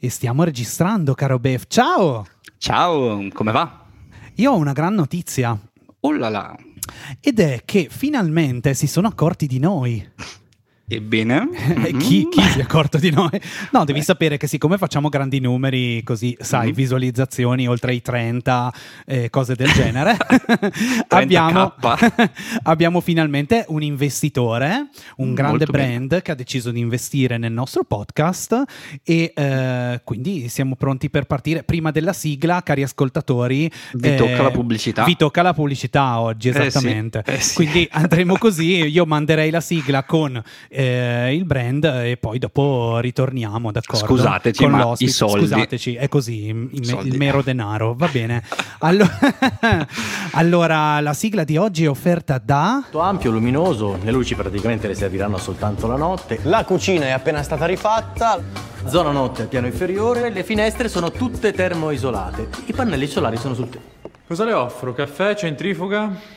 E stiamo registrando, caro Bev. Ciao! Ciao, come va? Io ho una gran notizia. Oh là là. Ed è che finalmente si sono accorti di noi. Ebbene, Eh, chi, chi si è accorto di noi? No, devi sapere che siccome facciamo grandi numeri, così sai, Mhm. visualizzazioni oltre i 30, eh, cose del genere, abbiamo, abbiamo finalmente un investitore, un Mm, grande molto bene. brand che ha deciso di investire nel nostro podcast e eh, quindi siamo pronti per partire. Prima della sigla, cari ascoltatori, Vi eh, tocca la pubblicità. Vi tocca la pubblicità oggi, Eh sì, esattamente. eh sì. Quindi andremo così, io manderei la sigla con eh, il brand e poi dopo ritorniamo, d'accordo? Scusateci, Con ma l'ospite. i soldi. Scusateci, è così, il, il mero denaro, va bene. Allo- allora, la sigla di oggi è offerta da... Molto ampio, luminoso, le luci praticamente le serviranno soltanto la notte. La cucina è appena stata rifatta. Zona notte al piano inferiore, le finestre sono tutte termoisolate. I pannelli solari sono sul tetto. Cosa le offro? Caffè, centrifuga?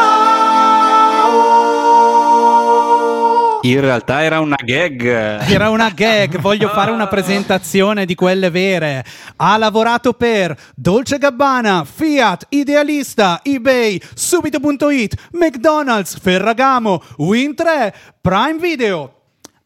In realtà era una gag. Era una gag, voglio fare una presentazione di quelle vere. Ha lavorato per Dolce Gabbana, Fiat, Idealista, eBay, Subito.it, McDonald's, Ferragamo, Win3, Prime Video.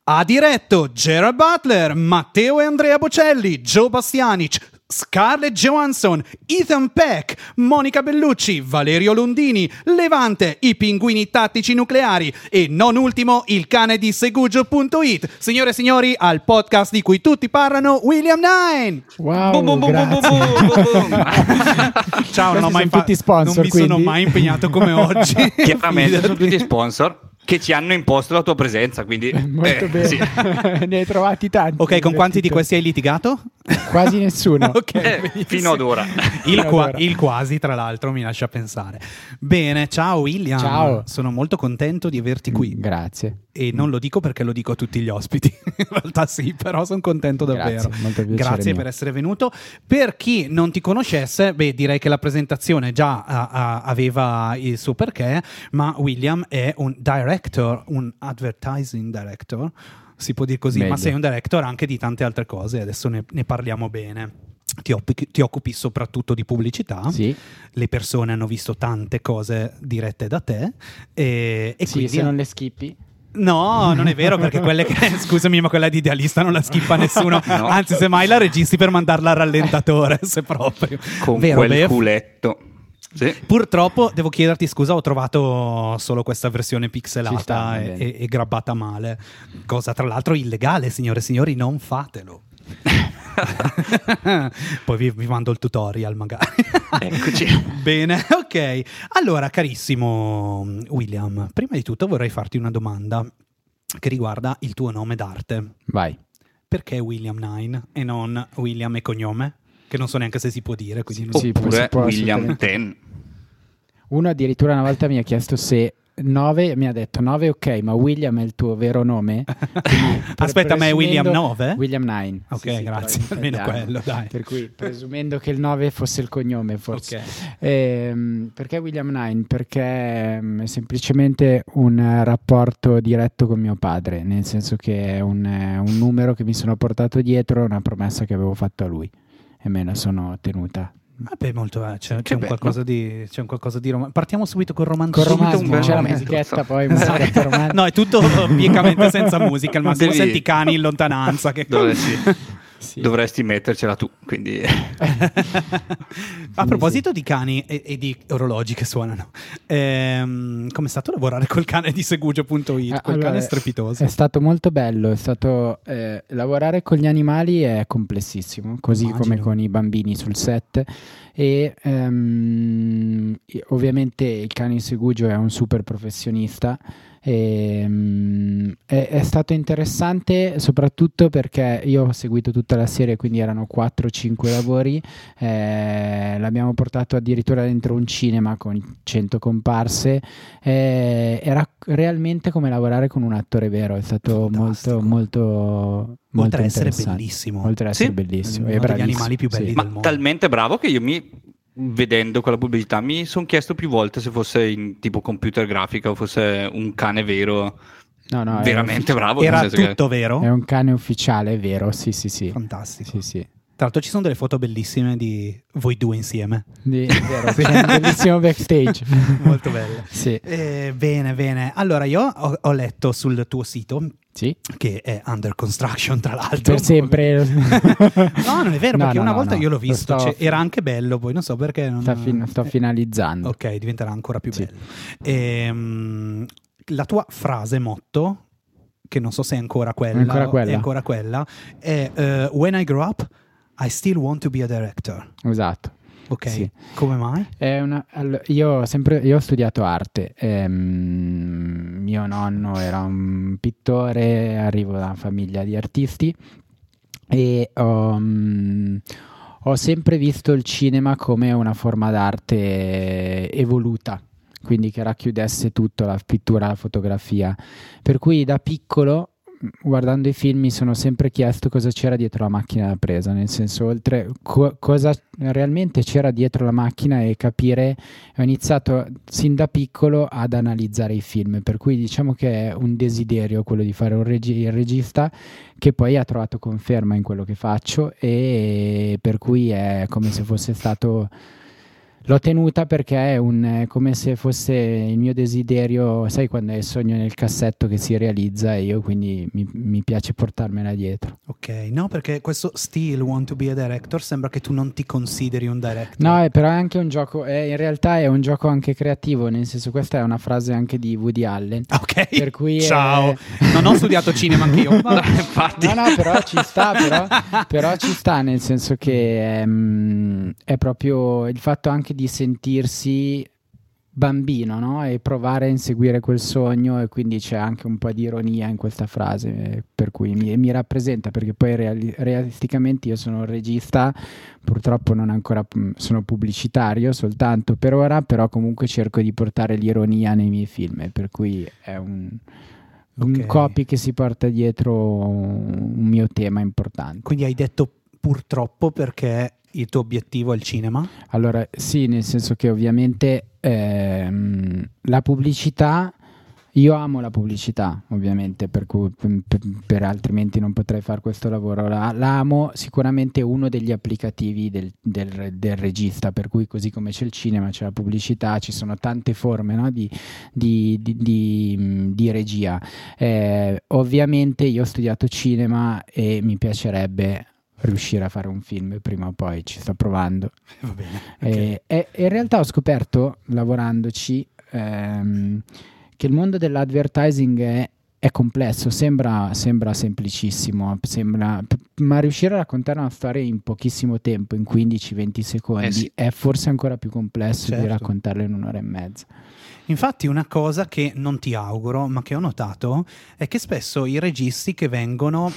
Ha diretto Gerard Butler, Matteo e Andrea Bocelli, Joe Bastianic, Scarlett Johansson, Ethan Peck, Monica Bellucci, Valerio Londini, Levante, i pinguini tattici nucleari e non ultimo il cane di Segugio.it. Signore e signori, al podcast di cui tutti parlano, William Nine. Wow, Boom, boom, boom. Ciao, non ho mai sono fa- tutti sponsor, Non mi sono quindi. mai impegnato come oggi. Chiaramente sono tutti sponsor che ci hanno imposto la tua presenza, quindi... Molto eh, bene, sì. ne hai trovati tanti. Ok, con quanti di questi hai litigato? Quasi nessuno. ok, Eh, fino ad ora. Il, qua- il quasi, tra l'altro, mi lascia pensare. Bene, ciao William. Ciao. Sono molto contento di averti qui. Grazie. E non lo dico perché lo dico a tutti gli ospiti. In realtà sì, però sono contento davvero. Grazie, molto piacere Grazie per essere venuto. Per chi non ti conoscesse, beh, direi che la presentazione già ah, ah, aveva il suo perché, ma William è un director, un advertising director, si può dire così, ma Meglio. sei un director anche di tante altre cose, adesso ne, ne parliamo bene. Ti occupi, ti occupi soprattutto di pubblicità Sì, le persone hanno visto tante cose dirette da te e, e sì quindi se non le skippi. no non è vero perché quelle che scusami ma quella di idealista non la skippa nessuno No. anzi semmai la registi per mandarla al rallentatore se proprio Con vero quel Bev? culetto. Sì. Purtroppo devo chiederti scusa, ho trovato solo questa versione pixelata sta, e, e- e grabbata male, cosa tra l'altro illegale, signore e signori, non fatelo. Poi vi, vi mando il tutorial magari. Eccoci. Bene, ok. Allora, carissimo William, prima di tutto vorrei farti una domanda che riguarda il tuo nome d'arte. Vai. Perché William Nine e non William e cognome? Che non so neanche se si può dire, quindi non Oppure si può William. Ten. Uno addirittura una volta mi ha chiesto se 9, mi ha detto 9 ok, ma William è il tuo vero nome? Aspetta, ma è William presumendo- 9? William 9. Ok, grazie, almeno quello, dai. Per cui, presumendo che il 9 fosse il cognome, forse. Ok. Ehm, perché William 9? Perché ehm, è semplicemente un rapporto diretto con mio padre, nel senso che è un, un numero che mi sono portato dietro, una promessa che avevo fatto a lui e me la sono tenuta. Vabbè, molto, eh, c'è, c'è un qualcosa di, c'è un qualcosa di rom- Partiamo subito col Con romanticismo. romanticismo, c'è la musichetta poi, musichetta romantica. No, è tutto piecamente senza musica. Al massimo Devi- senti cani in lontananza. Che... Sì. Dovresti mettercela tu, quindi... A proposito di cani e, e di orologi che suonano, ehm, com'è stato lavorare col cane di Segugio.it? Quel allora, cane è strepitoso. È stato molto bello, è stato, eh, lavorare con gli animali è complessissimo, così Immagino. come con i bambini sul set e ehm, ovviamente il cane in Segugio è un super professionista E, mm, è, è stato interessante soprattutto perché io ho seguito tutta la serie, quindi erano 4-5 lavori, eh, l'abbiamo portato addirittura dentro un cinema con 100 comparse, eh, era realmente come lavorare con un attore vero, è stato Fantastico. molto molto molto Oltre ad essere bellissimo. Oltre ad essere Sì. bellissimo, Uno degli animali più belli sì. Ma del mondo. talmente bravo che io mi, vedendo quella pubblicità, mi sono chiesto più volte se fosse in tipo computer grafica o fosse un cane vero, No, no, veramente bravo. Era senso che- tutto vero? È un cane ufficiale, è vero, sì sì sì. Fantastico. Sì, sì. Tra l'altro ci sono delle foto bellissime di voi due insieme. Di- vero, un bellissimo backstage. Molto belle. Sì. Eh, bene, bene. Allora, io ho, ho letto sul tuo sito, Sì. che è under construction, tra l'altro. Per sempre. no, non è vero, No, perché no, una no, volta io l'ho visto. sto- cioè, era anche bello, poi non so perché. Non... Sta fin- sto Eh, finalizzando. Ok, diventerà ancora più Sì. bello. Ehm, la tua frase motto, che non so se è ancora quella, È ancora quella. è, ancora quella, è eh, When I grow up, I still want to be a director. Esatto. Ok, Sì. come mai? Una- io, ho sempre, io ho studiato arte. ehm, mio nonno era un pittore, arrivo da una famiglia di artisti e mm, ho sempre visto il cinema come una forma d'arte evoluta, quindi che racchiudesse tutto, la pittura, la fotografia. Per cui da piccolo, guardando i film, mi sono sempre chiesto cosa c'era dietro la macchina da presa, nel senso, oltre co- cosa realmente c'era dietro la macchina e capire, ho iniziato sin da piccolo ad analizzare i film, per cui diciamo che è un desiderio quello di fare regi- il regista che poi ha trovato conferma in quello che faccio e per cui è come se fosse stato L'ho tenuta perché è, un, è come se fosse il mio desiderio, sai quando è il sogno nel cassetto che si realizza e io quindi mi, mi piace portarmela dietro. Ok, no, perché questo still want to be a director sembra che tu non ti consideri un director. No, è, però è anche un gioco, è- in realtà è un gioco anche creativo, nel senso questa è una frase anche di Woody Allen. Ok, Per cui è- ciao. Non ho studiato cinema anch'io. ma- Infatti, No, no, però ci sta, però, però ci sta nel senso che ehm, è proprio il fatto anche di sentirsi bambino, no? E provare a inseguire quel sogno e quindi c'è anche un po' di ironia in questa frase, eh, per cui mi, mi rappresenta perché poi reali- realisticamente io sono un regista, purtroppo non ancora mm, sono pubblicitario soltanto per ora, però comunque cerco di portare l'ironia nei miei film, per cui è un un Ok. copy che si porta dietro un mio tema importante. Quindi hai detto purtroppo perché il tuo obiettivo il cinema? Allora, sì, nel senso che ovviamente ehm, la pubblicità, io amo la pubblicità, ovviamente, per cui per, per- altrimenti non potrei fare questo lavoro. La, la amo sicuramente uno degli applicativi del, del- del regista, per cui così come c'è il cinema, c'è la pubblicità, ci sono tante forme no, di, di- di- di regia. Eh, ovviamente io ho studiato cinema e mi piacerebbe riuscire a fare un film prima o poi, ci sto provando. Va bene. Eh, e, e in realtà ho scoperto, lavorandoci, ehm, che il mondo dell'advertising è, è complesso, sembra, sembra semplicissimo, sembra- ma riuscire a raccontare una storia in pochissimo tempo, in 15-20 secondi, Eh sì. è forse ancora più complesso Certo. di raccontarlo in un'ora e mezza. Infatti una cosa che non ti auguro, ma che ho notato, è che spesso i registi che vengono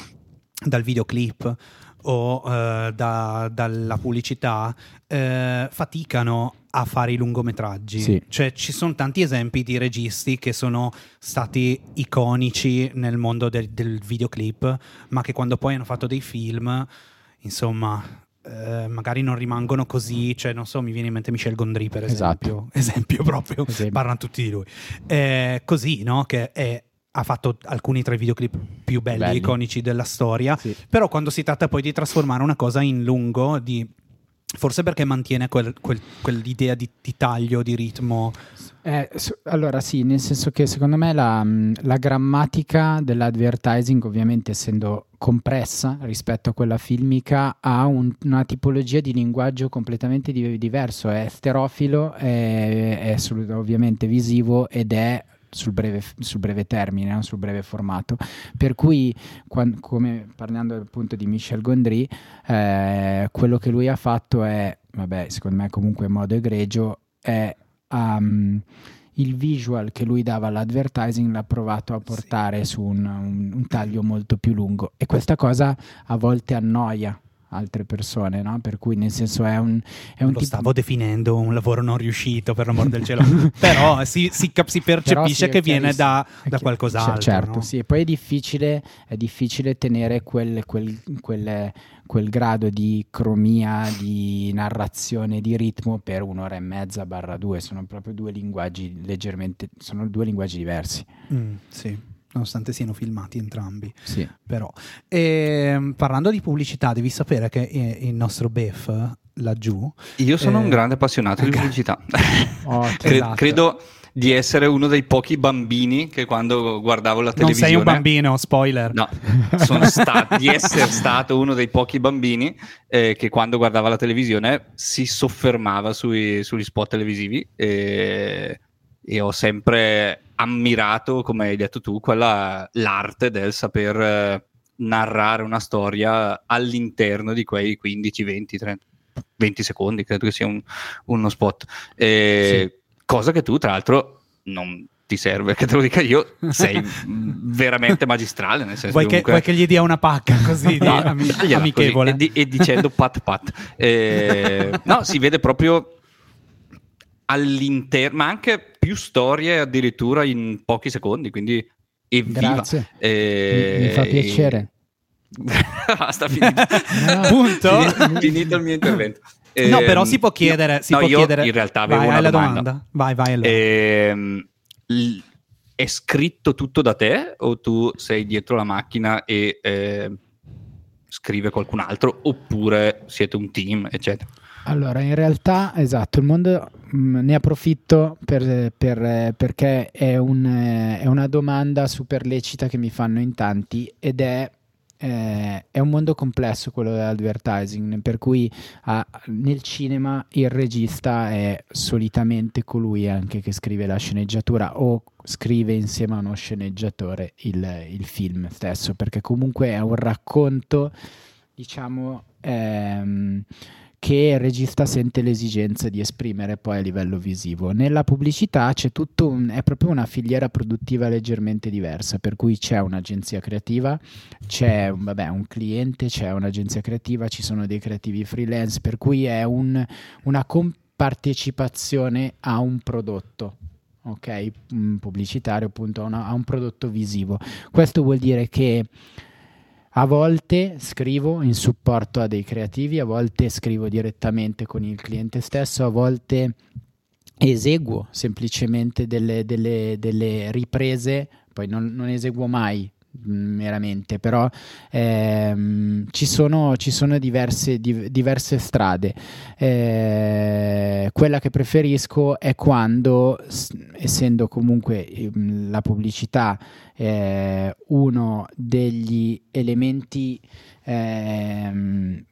dal videoclip o eh, da- dalla pubblicità eh, faticano a fare i lungometraggi. Sì. Cioè ci sono tanti esempi di registi che sono stati iconici nel mondo del, del videoclip, ma che quando poi hanno fatto dei film, insomma... eh, magari non rimangono così, cioè non so, mi viene in mente Michel Gondry per esempio, Esatto. esempio proprio, Esempio. parlano tutti di lui. Eh, così, no? Che è- ha fatto alcuni tra i videoclip più belli, Belli. iconici della storia, Sì. però quando si tratta poi di trasformare una cosa in lungo, di- forse perché mantiene quel- quel- quell'idea di, di taglio, di ritmo. Eh, su- allora sì, nel senso che secondo me la, mh, la grammatica dell'advertising, ovviamente essendo compressa rispetto a quella filmica, ha un- una tipologia di linguaggio completamente di- diverso, è sterofilo, è, è ovviamente visivo ed è sul breve, sul breve termine, no? sul breve formato. Per cui, quan- come parlando appunto di Michel Gondry, eh, quello che lui ha fatto è, vabbè, secondo me comunque in modo egregio, è um, il visual che lui dava all'advertising l'ha provato a portare su un, un- un taglio molto più lungo e questa cosa a volte annoia altre persone, no? Per cui nel senso è un, è un Lo tipo- stavo definendo un lavoro non riuscito, per l'amor del cielo. Però si, si cap- si percepisce sì, che viene da, da qualcos'altro. Cioè, certo, no? sì. E poi è difficile, è difficile tenere quel, quel- quel- quel grado di cromia, di narrazione, di ritmo per un'ora e mezza barra due. Sono proprio due linguaggi leggermente, sono due linguaggi diversi. Mm, sì, nonostante siano filmati entrambi. Sì. Però, Ehm, parlando di pubblicità, devi sapere che eh, il nostro Bef laggiù. Io sono Eh, un grande appassionato di pubblicità. Oh, Cre- esatto. Credo di essere uno dei pochi bambini che quando guardavo la Non televisione... sei un bambino, spoiler. No, sono stato di essere stato uno dei pochi bambini eh, che quando guardava la televisione si soffermava sui- sugli spot televisivi e, e ho sempre ammirato, come hai detto tu, quella, l'arte del saper eh, narrare una storia all'interno di quei 15, 20, 30, 20 secondi, credo che sia un- uno spot. E- Cosa che tu, tra l'altro, non ti serve che te lo dica io, sei veramente magistrale. Nel senso Vuoi che, comunque- vuoi che gli dia una pacca così di No, ami- amichevole? così, e, di- e dicendo pat pat. Eh, no, si vede proprio all'interno, ma anche più storie addirittura in pochi secondi, quindi evviva. Grazie. Eh, Mi, mi fa piacere. Basta, finito. No, Punto? Finito- finito il mio intervento. No, Ehm, però si può chiedere. si no, può io chiedere- in realtà avevo Vai, una domanda. domanda. Vai, vai. allora. Ehm, l- è scritto tutto da te o tu sei dietro la macchina e eh, scrive qualcun altro oppure siete un team, eccetera? Allora, in realtà, esatto, il mondo mh, ne approfitto per- per- perché è, un, è una domanda super lecita che mi fanno in tanti ed è, eh, è un mondo complesso quello dell'advertising, per cui ah, nel cinema il regista è solitamente colui anche che scrive la sceneggiatura o scrive insieme a uno sceneggiatore il, il film stesso, perché comunque è un racconto, diciamo... ehm, che il regista sente l'esigenza di esprimere poi a livello visivo. Nella pubblicità c'è tutto un, è proprio una filiera produttiva leggermente diversa, per cui c'è un'agenzia creativa, c'è vabbè, un cliente, c'è un'agenzia creativa, ci sono dei creativi freelance, per cui è un- una compartecipazione a un prodotto. Ok, pubblicitario appunto a, una- a un prodotto visivo. Questo vuol dire che a volte scrivo in supporto a dei creativi, a volte scrivo direttamente con il cliente stesso, a volte eseguo semplicemente delle, delle- delle riprese, poi non, non eseguo mai meramente, però ehm, ci sono, ci sono diverse, div- diverse strade. Eh, quella che preferisco è quando, s- essendo comunque ehm, la pubblicità eh, uno degli elementi ehm,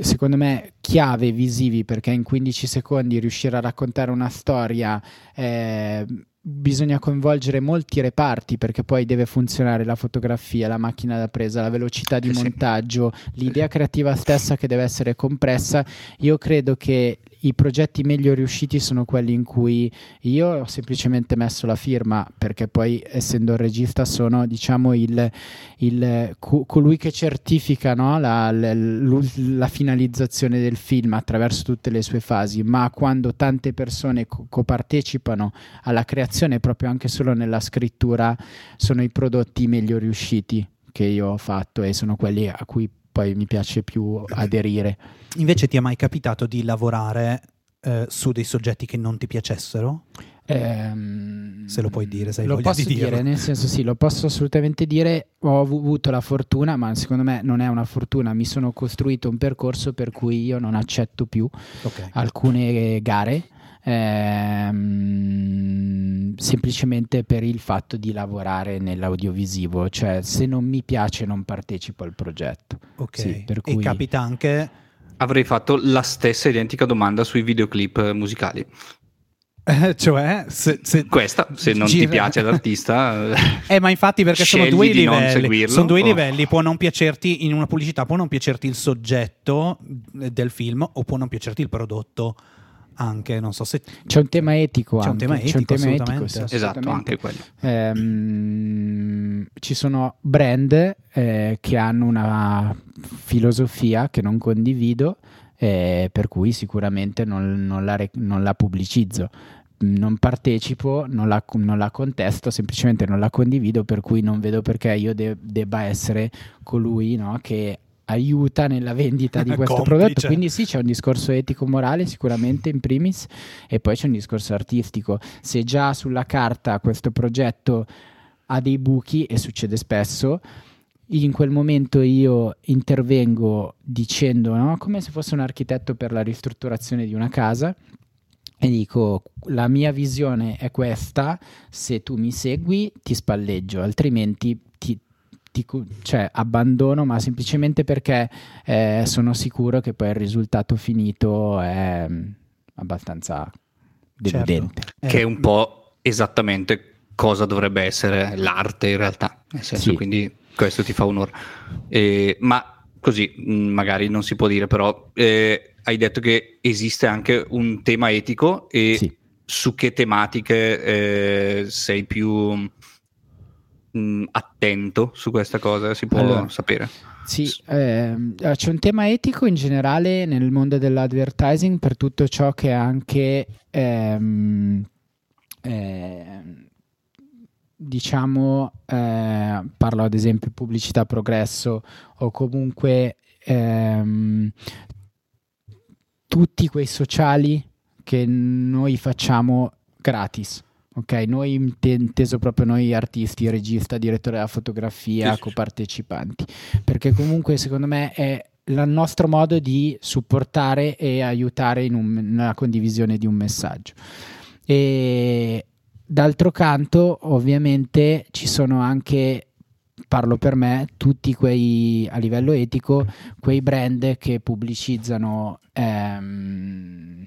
secondo me chiave visivi perché in 15 secondi riuscire a raccontare una storia eh, bisogna coinvolgere molti reparti perché poi deve funzionare la fotografia, la macchina da presa, la velocità di sì. montaggio, l'idea creativa stessa che deve essere compressa. Io credo che i progetti meglio riusciti sono quelli in cui io ho semplicemente messo la firma perché poi essendo il regista sono diciamo il, il- co- colui che certifica no, la, la- la finalizzazione del film attraverso tutte le sue fasi. Ma quando tante persone co- copartecipano alla creazione proprio anche solo nella scrittura sono i prodotti meglio riusciti che io ho fatto e sono quelli a cui poi mi piace più aderire Invece ti è mai capitato di lavorare eh, su dei soggetti che non ti piacessero? Ehm, Se lo puoi dire, se lo posso di dire, nel senso sì, lo posso assolutamente dire. Ho avu- avuto la fortuna, ma secondo me non è una fortuna. Mi sono costruito un percorso per cui io non accetto più Ok. alcune gare. Ehm, semplicemente per il fatto di lavorare nell'audiovisivo, cioè se non mi piace non partecipo al progetto. ok. Sì, per E cui- capita anche Avrei fatto la stessa identica domanda sui videoclip eh, musicali. eh, cioè se, se- Questa, se non gira- ti piace l'artista, eh, ma infatti perché sono due livelli. Sono due o- livelli. Può non piacerti in una pubblicità, può non piacerti il soggetto del film o può non piacerti il prodotto anche, non so se... C'è un tema etico C'è un anche, tema c'è un etico, tema etico, assolutamente. sì, Esatto, anche quello. Ehm, ci sono brand eh, che hanno una filosofia che non condivido, eh, per cui sicuramente non, non la, non la pubblicizzo. Non partecipo, non la, non la contesto, semplicemente non la condivido, per cui non vedo perché io de- debba essere colui no, che aiuta nella vendita di questo Complice. prodotto. Quindi sì, c'è un discorso etico-morale sicuramente in primis e poi c'è un discorso artistico. Se già sulla carta questo progetto ha dei buchi e succede spesso, in quel momento io intervengo dicendo, no? come se fosse un architetto per la ristrutturazione di una casa e dico la mia visione è questa, se tu mi segui ti spalleggio, altrimenti ti, ti cioè, abbandono, ma semplicemente perché eh, sono sicuro che poi il risultato finito è mm, abbastanza deludente. Certo. che è un po' esattamente cosa dovrebbe essere l'arte in realtà, nel senso Sì. quindi questo ti fa onore. Eh, ma così mh, magari non si può dire, però eh, hai detto che esiste anche un tema etico e Sì. su che tematiche eh, sei più mh, attento su questa cosa, si può Allora, sapere. Sì, eh, c'è un tema etico in generale nel mondo dell'advertising per tutto ciò che è anche, ehm, ehm, diciamo, eh, parlo ad esempio pubblicità progresso o comunque ehm, tutti quei sociali che noi facciamo gratis. Ok, noi inte- inteso proprio noi artisti, regista, direttore della fotografia, sì. copartecipanti, perché comunque secondo me è il nostro modo di supportare e aiutare in un- nella condivisione di un messaggio. E d'altro canto, ovviamente, ci sono anche, parlo per me, tutti quei, a livello etico, quei brand che pubblicizzano, ehm,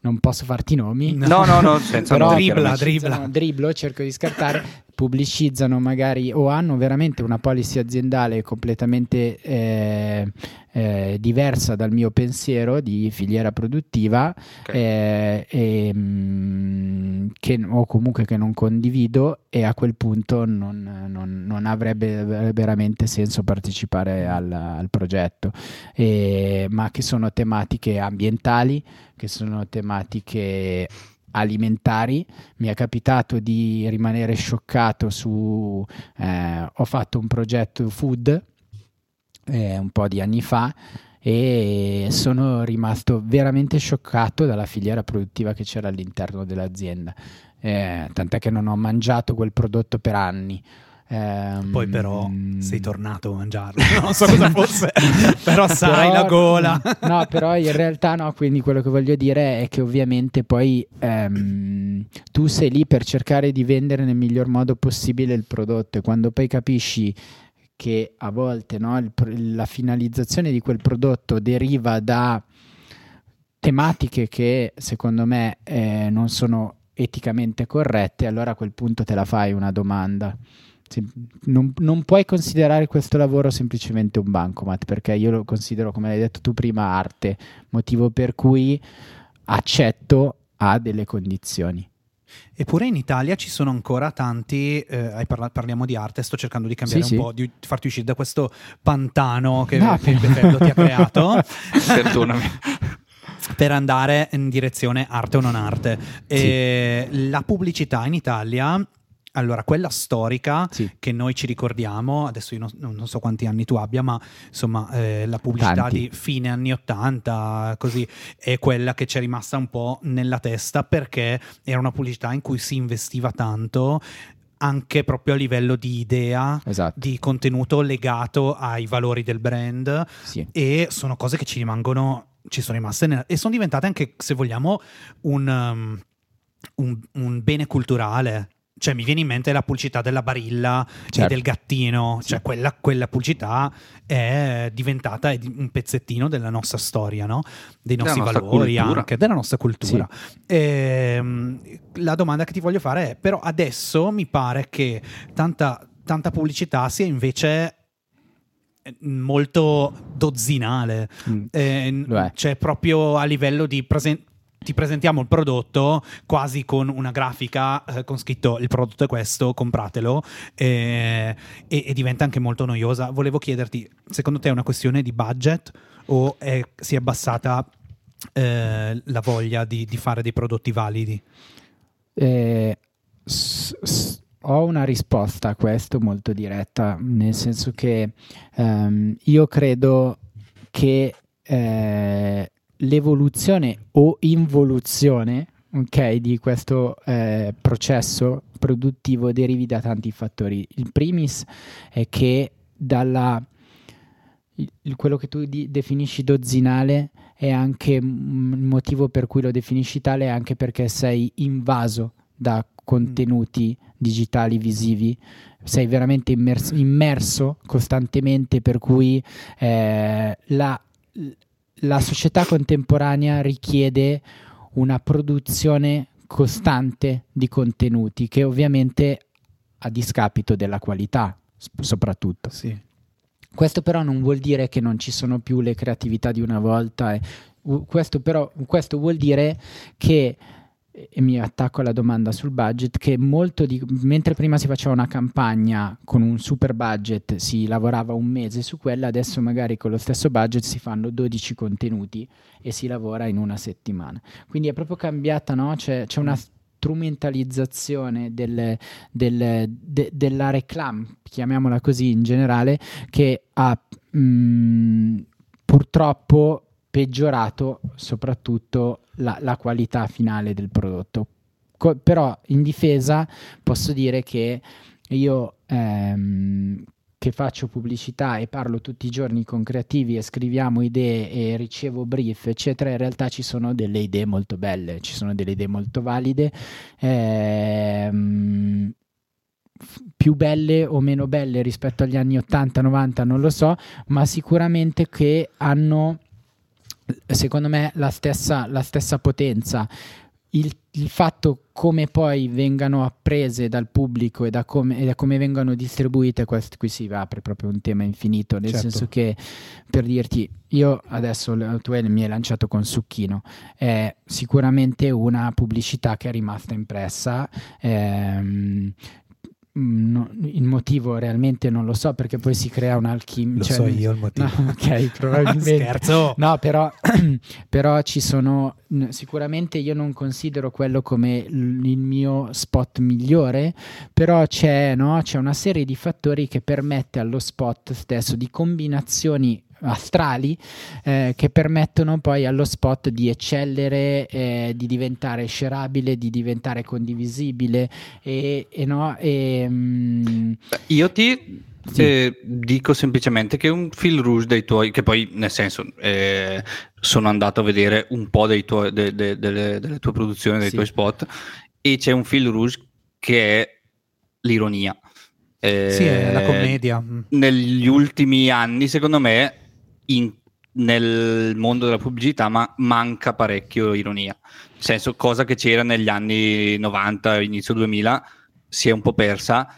non posso farti i nomi, No, no, no, senza però nomi, dribbla, chiaramente. pubblicizzano- dribblo, cerco di scartare, pubblicizzano magari o hanno veramente una policy aziendale completamente eh, eh, diversa dal mio pensiero di filiera produttiva Ok. eh, e, mm, che, o comunque che non condivido e a quel punto non, non- non avrebbe veramente senso partecipare al, al progetto, E- ma che sono tematiche ambientali, che sono tematiche alimentari. Mi è capitato di rimanere scioccato su... eh, ho fatto un progetto food eh, un po' di anni fa e sono rimasto veramente scioccato dalla filiera produttiva che c'era all'interno dell'azienda. Eh, tant'è che non ho mangiato quel prodotto per anni. Ehm, Poi però sei tornato a mangiarlo, non so cosa fosse, però sai Però- la gola. No, però in realtà no, quindi quello che voglio dire è che ovviamente poi ehm, tu sei lì per cercare di vendere nel miglior modo possibile il prodotto e quando poi capisci che a volte no, il la finalizzazione di quel prodotto deriva da tematiche che secondo me eh, non sono eticamente corrette, allora a quel punto te la fai una domanda. Non, non puoi considerare questo lavoro semplicemente un bancomat, perché io lo considero, come hai detto tu prima, arte, motivo per cui accetto a delle condizioni. Eppure in Italia ci sono ancora tanti, eh, parla- parliamo di arte, sto cercando di cambiare Sì, un sì. po', di farti uscire da questo pantano che, No, che il Befello ti ha creato. Perdonami. per andare in direzione arte o non arte. E La pubblicità in Italia, allora quella storica Sì. che noi ci ricordiamo, adesso io non, non so quanti anni tu abbia, ma insomma eh, la pubblicità Tanti. di fine anni 80, così, è quella che ci è rimasta un po' nella testa perché era una pubblicità in cui si investiva tanto anche proprio a livello di idea, Esatto. di contenuto legato ai valori del brand Sì. e sono cose che ci rimangono, ci sono rimaste nella- e sono diventate anche, se vogliamo, un, um, un- un bene culturale. Cioè, mi viene in mente la pubblicità della Barilla e Certo. del gattino. Sì. Cioè, quella, quella pubblicità è diventata un pezzettino della nostra storia, no? Dei Della nostri nostra valori anche, della nostra cultura. Ehm, la domanda che ti voglio fare è: però adesso mi pare che tanta, tanta pubblicità sia invece eh, molto dozzinale. Mm. Eh, cioè proprio a livello di presen- ti presentiamo il prodotto quasi con una grafica eh, con scritto il prodotto è questo, compratelo eh, e, e diventa anche molto noiosa. Volevo chiederti, secondo te è una questione di budget o è- si è abbassata eh, la voglia di, di fare dei prodotti validi? Eh, s- s- ho una risposta a questo molto diretta, nel senso che ehm, io credo che eh, l'evoluzione o involuzione ok, di questo eh, processo produttivo derivi da tanti fattori. Il primis è che dalla il- quello che tu di- definisci dozzinale è anche mm, il motivo per cui lo definisci tale è anche perché sei invaso da contenuti digitali visivi sei veramente immerso, immerso costantemente per cui eh, la, la società contemporanea richiede una produzione costante di contenuti che ovviamente a discapito della qualità soprattutto Sì. questo però non vuol dire che non ci sono più le creatività di una volta. e- u- questo però questo vuol dire che e mi attacco alla domanda sul budget che molto di, mentre prima si faceva una campagna con un super budget si lavorava un mese su quella adesso magari con lo stesso budget si fanno 12 contenuti e si lavora in una settimana quindi è proprio cambiata no? c'è, c'è una strumentalizzazione del- del- de- della reclam chiamiamola così in generale che ha mm, purtroppo peggiorato soprattutto la, la qualità finale del prodotto. Co- però in difesa posso dire che io ehm, che faccio pubblicità e parlo tutti i giorni con creativi e scriviamo idee e ricevo brief, eccetera, in realtà ci sono delle idee molto belle, ci sono delle idee molto valide. ehm, più belle o meno belle rispetto agli anni 80-90 non lo so, ma sicuramente che hanno secondo me la stessa, la stessa potenza. Il, il fatto come poi vengano apprese dal pubblico e da come, e da come vengono distribuite, questo qui si apre proprio un tema infinito, nel Certo. senso che per dirti, io adesso tu mi hai lanciato con Succhino, è sicuramente una pubblicità che è rimasta impressa. ehm, no- il motivo realmente non lo so perché poi si crea un'alchimia. Lo cioè, so io il motivo. No, ok, probabilmente. Scherzo. No, però, però ci sono. Sicuramente io non considero quello come il mio spot migliore, però c'è, no, c'è una serie di fattori che permette allo spot stesso di combinazioni astrali eh, che permettono poi allo spot di eccellere, eh, di diventare shareabile, di diventare condivisibile e, e no, e, mm, Io ti Sì. eh, dico semplicemente che un fil rouge dei tuoi, che poi nel senso eh, sono andato a vedere un po' tuoi, de- de- delle, delle tue produzioni, dei Sì. tuoi spot, e c'è un fil rouge che è l'ironia. Eh, Sì, è la commedia. Mm. Negli ultimi anni, secondo me, in- nel mondo della pubblicità ma manca parecchio ironia. Nel senso, cosa che c'era negli anni 90, inizio 2000, si è un po' persa.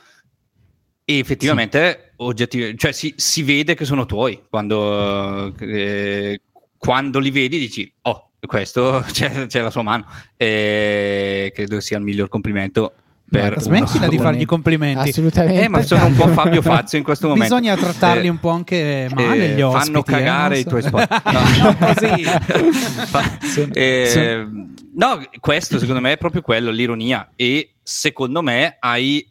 E effettivamente oggettiv- cioè, si, si vede che sono tuoi. Quando, eh, quando li vedi dici oh questo c'è, c'è la sua mano. E credo sia il miglior complimento per Smettila di fargli complimenti. assolutamente. eh, ma sono un po' Fabio Fazio in questo momento. Bisogna trattarli Eh, un po' anche male eh, gli ospiti. fanno cagare eh, i non tuoi spot. No, così. Fa- Sono- eh, no, questo secondo me è proprio quello, l'ironia. E secondo me hai,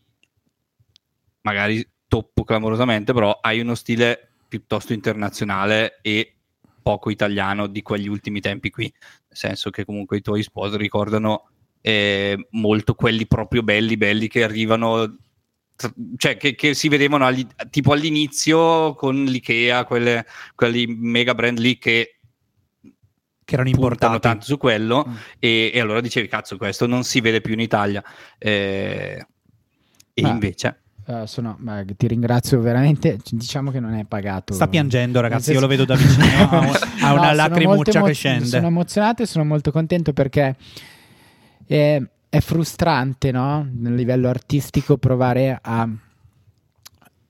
magari toppo clamorosamente, però hai uno stile piuttosto internazionale e poco italiano di quegli ultimi tempi qui. Nel senso che comunque i tuoi spot ricordano eh, molto quelli proprio belli, belli che arrivano cioè che, che si vedevano agli- tipo all'inizio con l'IKEA, quelle, quelli mega brand lì che che erano puntano importati. tanto su quello Mm. e, e allora dicevi cazzo questo non si vede più in Italia Eh, e Ma- invece Eh, sono- ti ringrazio veramente. Diciamo che non è pagato. Sta piangendo, ragazzi. senso- Io lo vedo da vicino. ha un- ha No, una sono lacrimuccia che scende. Sono emozionato e sono molto contento perché è, è frustrante, no? Nel livello artistico, provare a,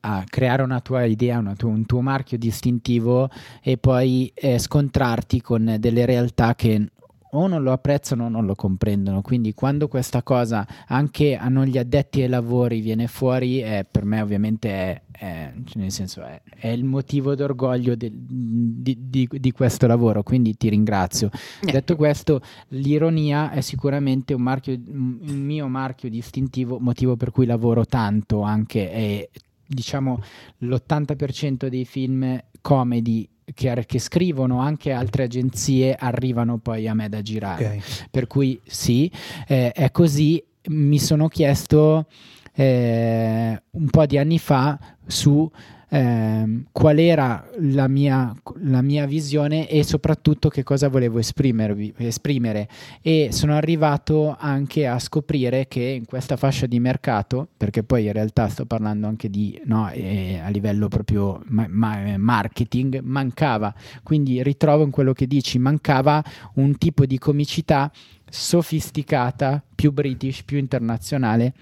a creare una tua idea, una tua- un tuo marchio distintivo e poi eh, scontrarti con delle realtà che o non lo apprezzano o non lo comprendono. Quindi quando questa cosa anche a non gli addetti ai lavori viene fuori, eh, per me ovviamente è, è, cioè nel senso è, è il motivo d'orgoglio del, di, di, di, questo lavoro. Quindi ti ringrazio. Yeah. Detto questo, l'ironia è sicuramente un, marchio, un mio marchio distintivo, motivo per cui lavoro tanto anche e diciamo l'80% dei film comedy che, che, scrivono anche altre agenzie arrivano poi a me da girare. Okay. Per cui sì, eh, è così. Mi sono chiesto eh, un po' di anni fa su eh, qual era la mia, la mia, visione e soprattutto che cosa volevo esprimere. E sono arrivato anche a scoprire che in questa fascia di mercato, perché poi in realtà sto parlando anche di no, eh, a livello proprio ma- ma- marketing, mancava, quindi ritrovo in quello che dici, mancava un tipo di comicità sofisticata, più british, più internazionale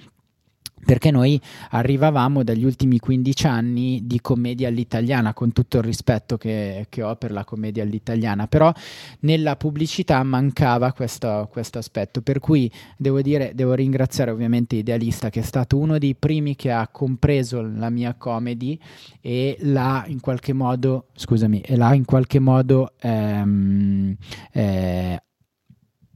perché noi arrivavamo dagli ultimi 15 anni di commedia all'italiana, con tutto il rispetto che, che ho per la commedia all'italiana, però nella pubblicità mancava questo, questo, aspetto, per cui devo, dire, devo ringraziare ovviamente Idealista che è stato uno dei primi che ha compreso la mia comedy e l'ha in qualche modo, scusami, e l'ha in qualche modo ehm, eh,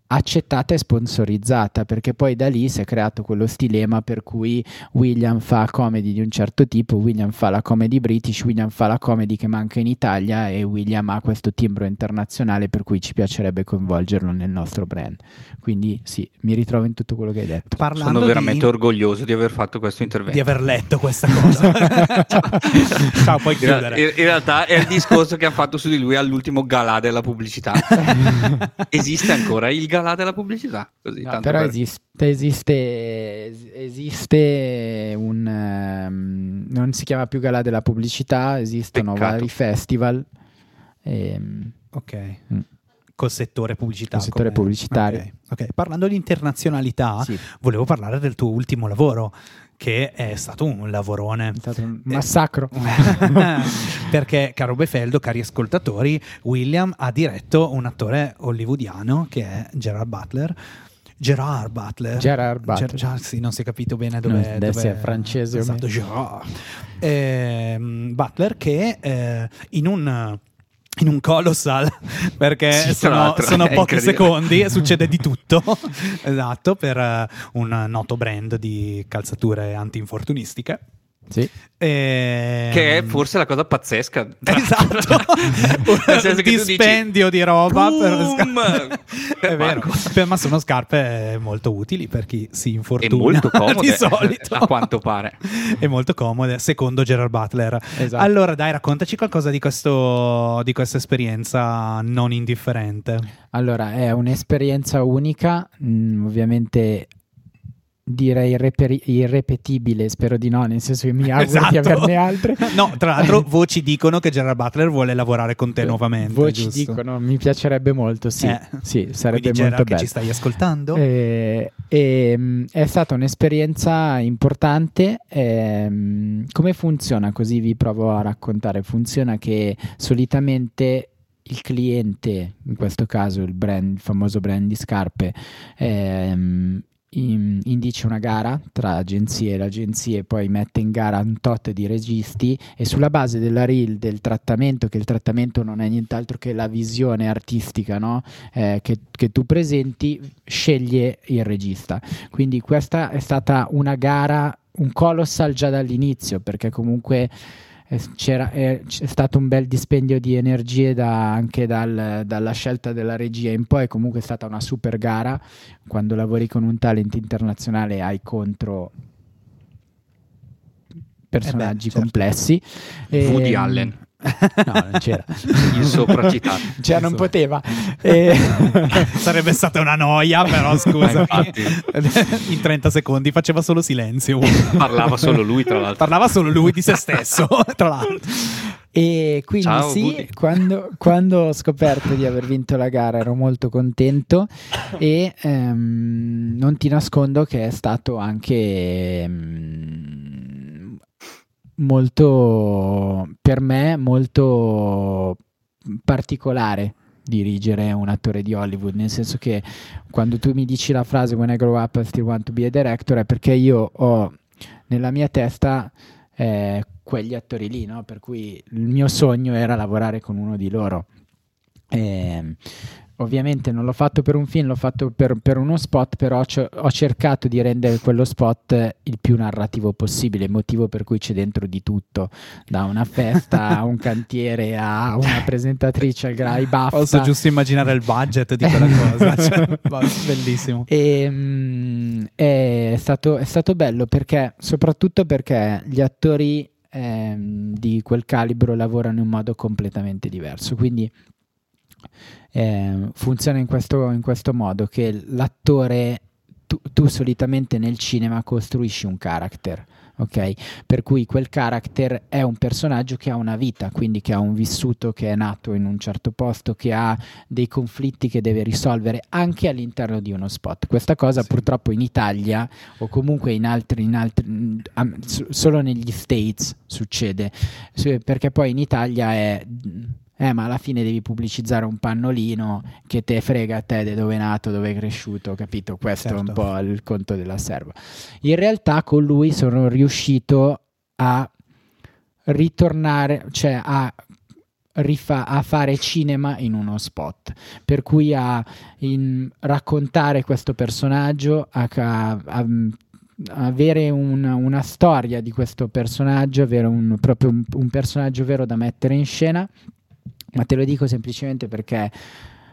accettata e sponsorizzata perché poi da lì si è creato quello stilema per cui William fa comedy di un certo tipo, William fa la comedy british, William fa la comedy che manca in Italia e William ha questo timbro internazionale per cui ci piacerebbe coinvolgerlo nel nostro brand. Quindi sì, mi ritrovo in tutto quello che hai detto. Parlando Sono veramente di... orgoglioso di aver fatto questo intervento. Di aver letto questa cosa. Ciao. Puoi chiudere. In, in realtà è il discorso che ha fatto su di lui all'ultimo galà della pubblicità. Esiste ancora il galà galà della pubblicità. Così, no, però per... esiste, esiste, esiste un... Um, non si chiama più galà della pubblicità, esistono Peccato. vari festival. E, ehm, ok. Mm. Col settore pubblicitario. Col settore pubblicitario. Okay. ok, parlando di internazionalità, sì. volevo parlare del tuo ultimo lavoro che è stato un lavorone. È stato un massacro. Perché, caro Befeldo, cari ascoltatori, William ha diretto un attore hollywoodiano che è Gerard Butler. Gerard Butler. Gerard Butler. Ger- Ger- sì, non si è capito bene dove, no, dove è francese. Esatto, Gerard. Eh, Butler che eh, in un in un colossal perché sì, sono, sono pochi secondi e succede di tutto esatto per uh, un noto brand di calzature anti-infortunistiche sì. E... Che è forse la cosa pazzesca. Esatto. un dispendio di roba. Per... è vero. Ma sono scarpe molto utili per chi si infortuna. E molto comode. di solito. A quanto pare. E molto comode, secondo Gerard Butler. Esatto. Allora dai, raccontaci qualcosa di, questo, di questa esperienza non indifferente. Allora, è un'esperienza unica, mm, ovviamente direi irreper- irrepetibile, spero di no, nel senso che mi auguro esatto. di averne altre. no, tra l'altro voci dicono che Gerard Butler vuole lavorare con te nuovamente. Voci giusto? dicono, mi piacerebbe molto, sì, eh. sì sarebbe Quindi, molto bello. che ci stai ascoltando? Eh, eh, è stata un'esperienza importante. Ehm, come funziona? Così vi provo a raccontare. Funziona che solitamente il cliente, in questo caso il, brand, il famoso brand di scarpe, ehm, indice una gara tra agenzie e le agenzie poi mette in gara un tot di registi e sulla base della reel del trattamento che il trattamento non è nient'altro che la visione artistica no? eh, che, che tu presenti sceglie il regista quindi questa è stata una gara un colossal già dall'inizio perché comunque è, c'è stato un bel dispendio di energie da, anche dal, dalla scelta della regia in poi, comunque è stata una super gara, quando lavori con un talent internazionale hai contro personaggi eh beh, certo. complessi. Woody e, Allen. No, non c'era. Il sopracitato. Cioè, non poteva. E... Sarebbe stata una noia, però scusa. In 30 secondi faceva solo silenzio. Parlava solo lui, tra l'altro. Parlava solo lui di se stesso, tra l'altro. E quindi Ciao, sì, quando, quando, ho scoperto di aver vinto la gara ero molto contento e ehm, non ti nascondo che è stato anche... Ehm, molto, per me, molto particolare dirigere un attore di Hollywood, nel senso che quando tu mi dici la frase When I grow up I still want to be a director è perché io ho nella mia testa eh, quegli attori lì, no? per cui il mio sogno era lavorare con uno di loro. Eh, ovviamente non l'ho fatto per un film, l'ho fatto per, per uno spot, però c- ho cercato di rendere quello spot il più narrativo possibile, motivo per cui c'è dentro di tutto, da una festa a un cantiere a una presentatrice ai BAFTA. Posso giusto immaginare il budget di quella cosa, cioè, bellissimo. E, mm, è, stato, è stato bello perché, soprattutto perché gli attori ehm, di quel calibro lavorano in modo completamente diverso, quindi eh, funziona in questo, in questo, modo che l'attore, tu, tu, solitamente nel cinema costruisci un character, ok? Per cui quel character è un personaggio che ha una vita, quindi che ha un vissuto che è nato in un certo posto, che ha dei conflitti che deve risolvere anche all'interno di uno spot. Questa cosa sì. purtroppo in Italia o comunque in altri, in altri solo negli States succede, perché poi in Italia è eh, ma alla fine devi pubblicizzare un pannolino che te frega a te di dove è nato, dove è cresciuto, capito? Questo certo. è un certo. po' il conto della serva. In realtà con lui sono riuscito a ritornare, cioè a, rifa- a fare cinema in uno spot, per cui a raccontare questo personaggio, a, a, a avere un, una storia di questo personaggio, avere un, proprio un, un personaggio vero da mettere in scena ma te lo dico semplicemente perché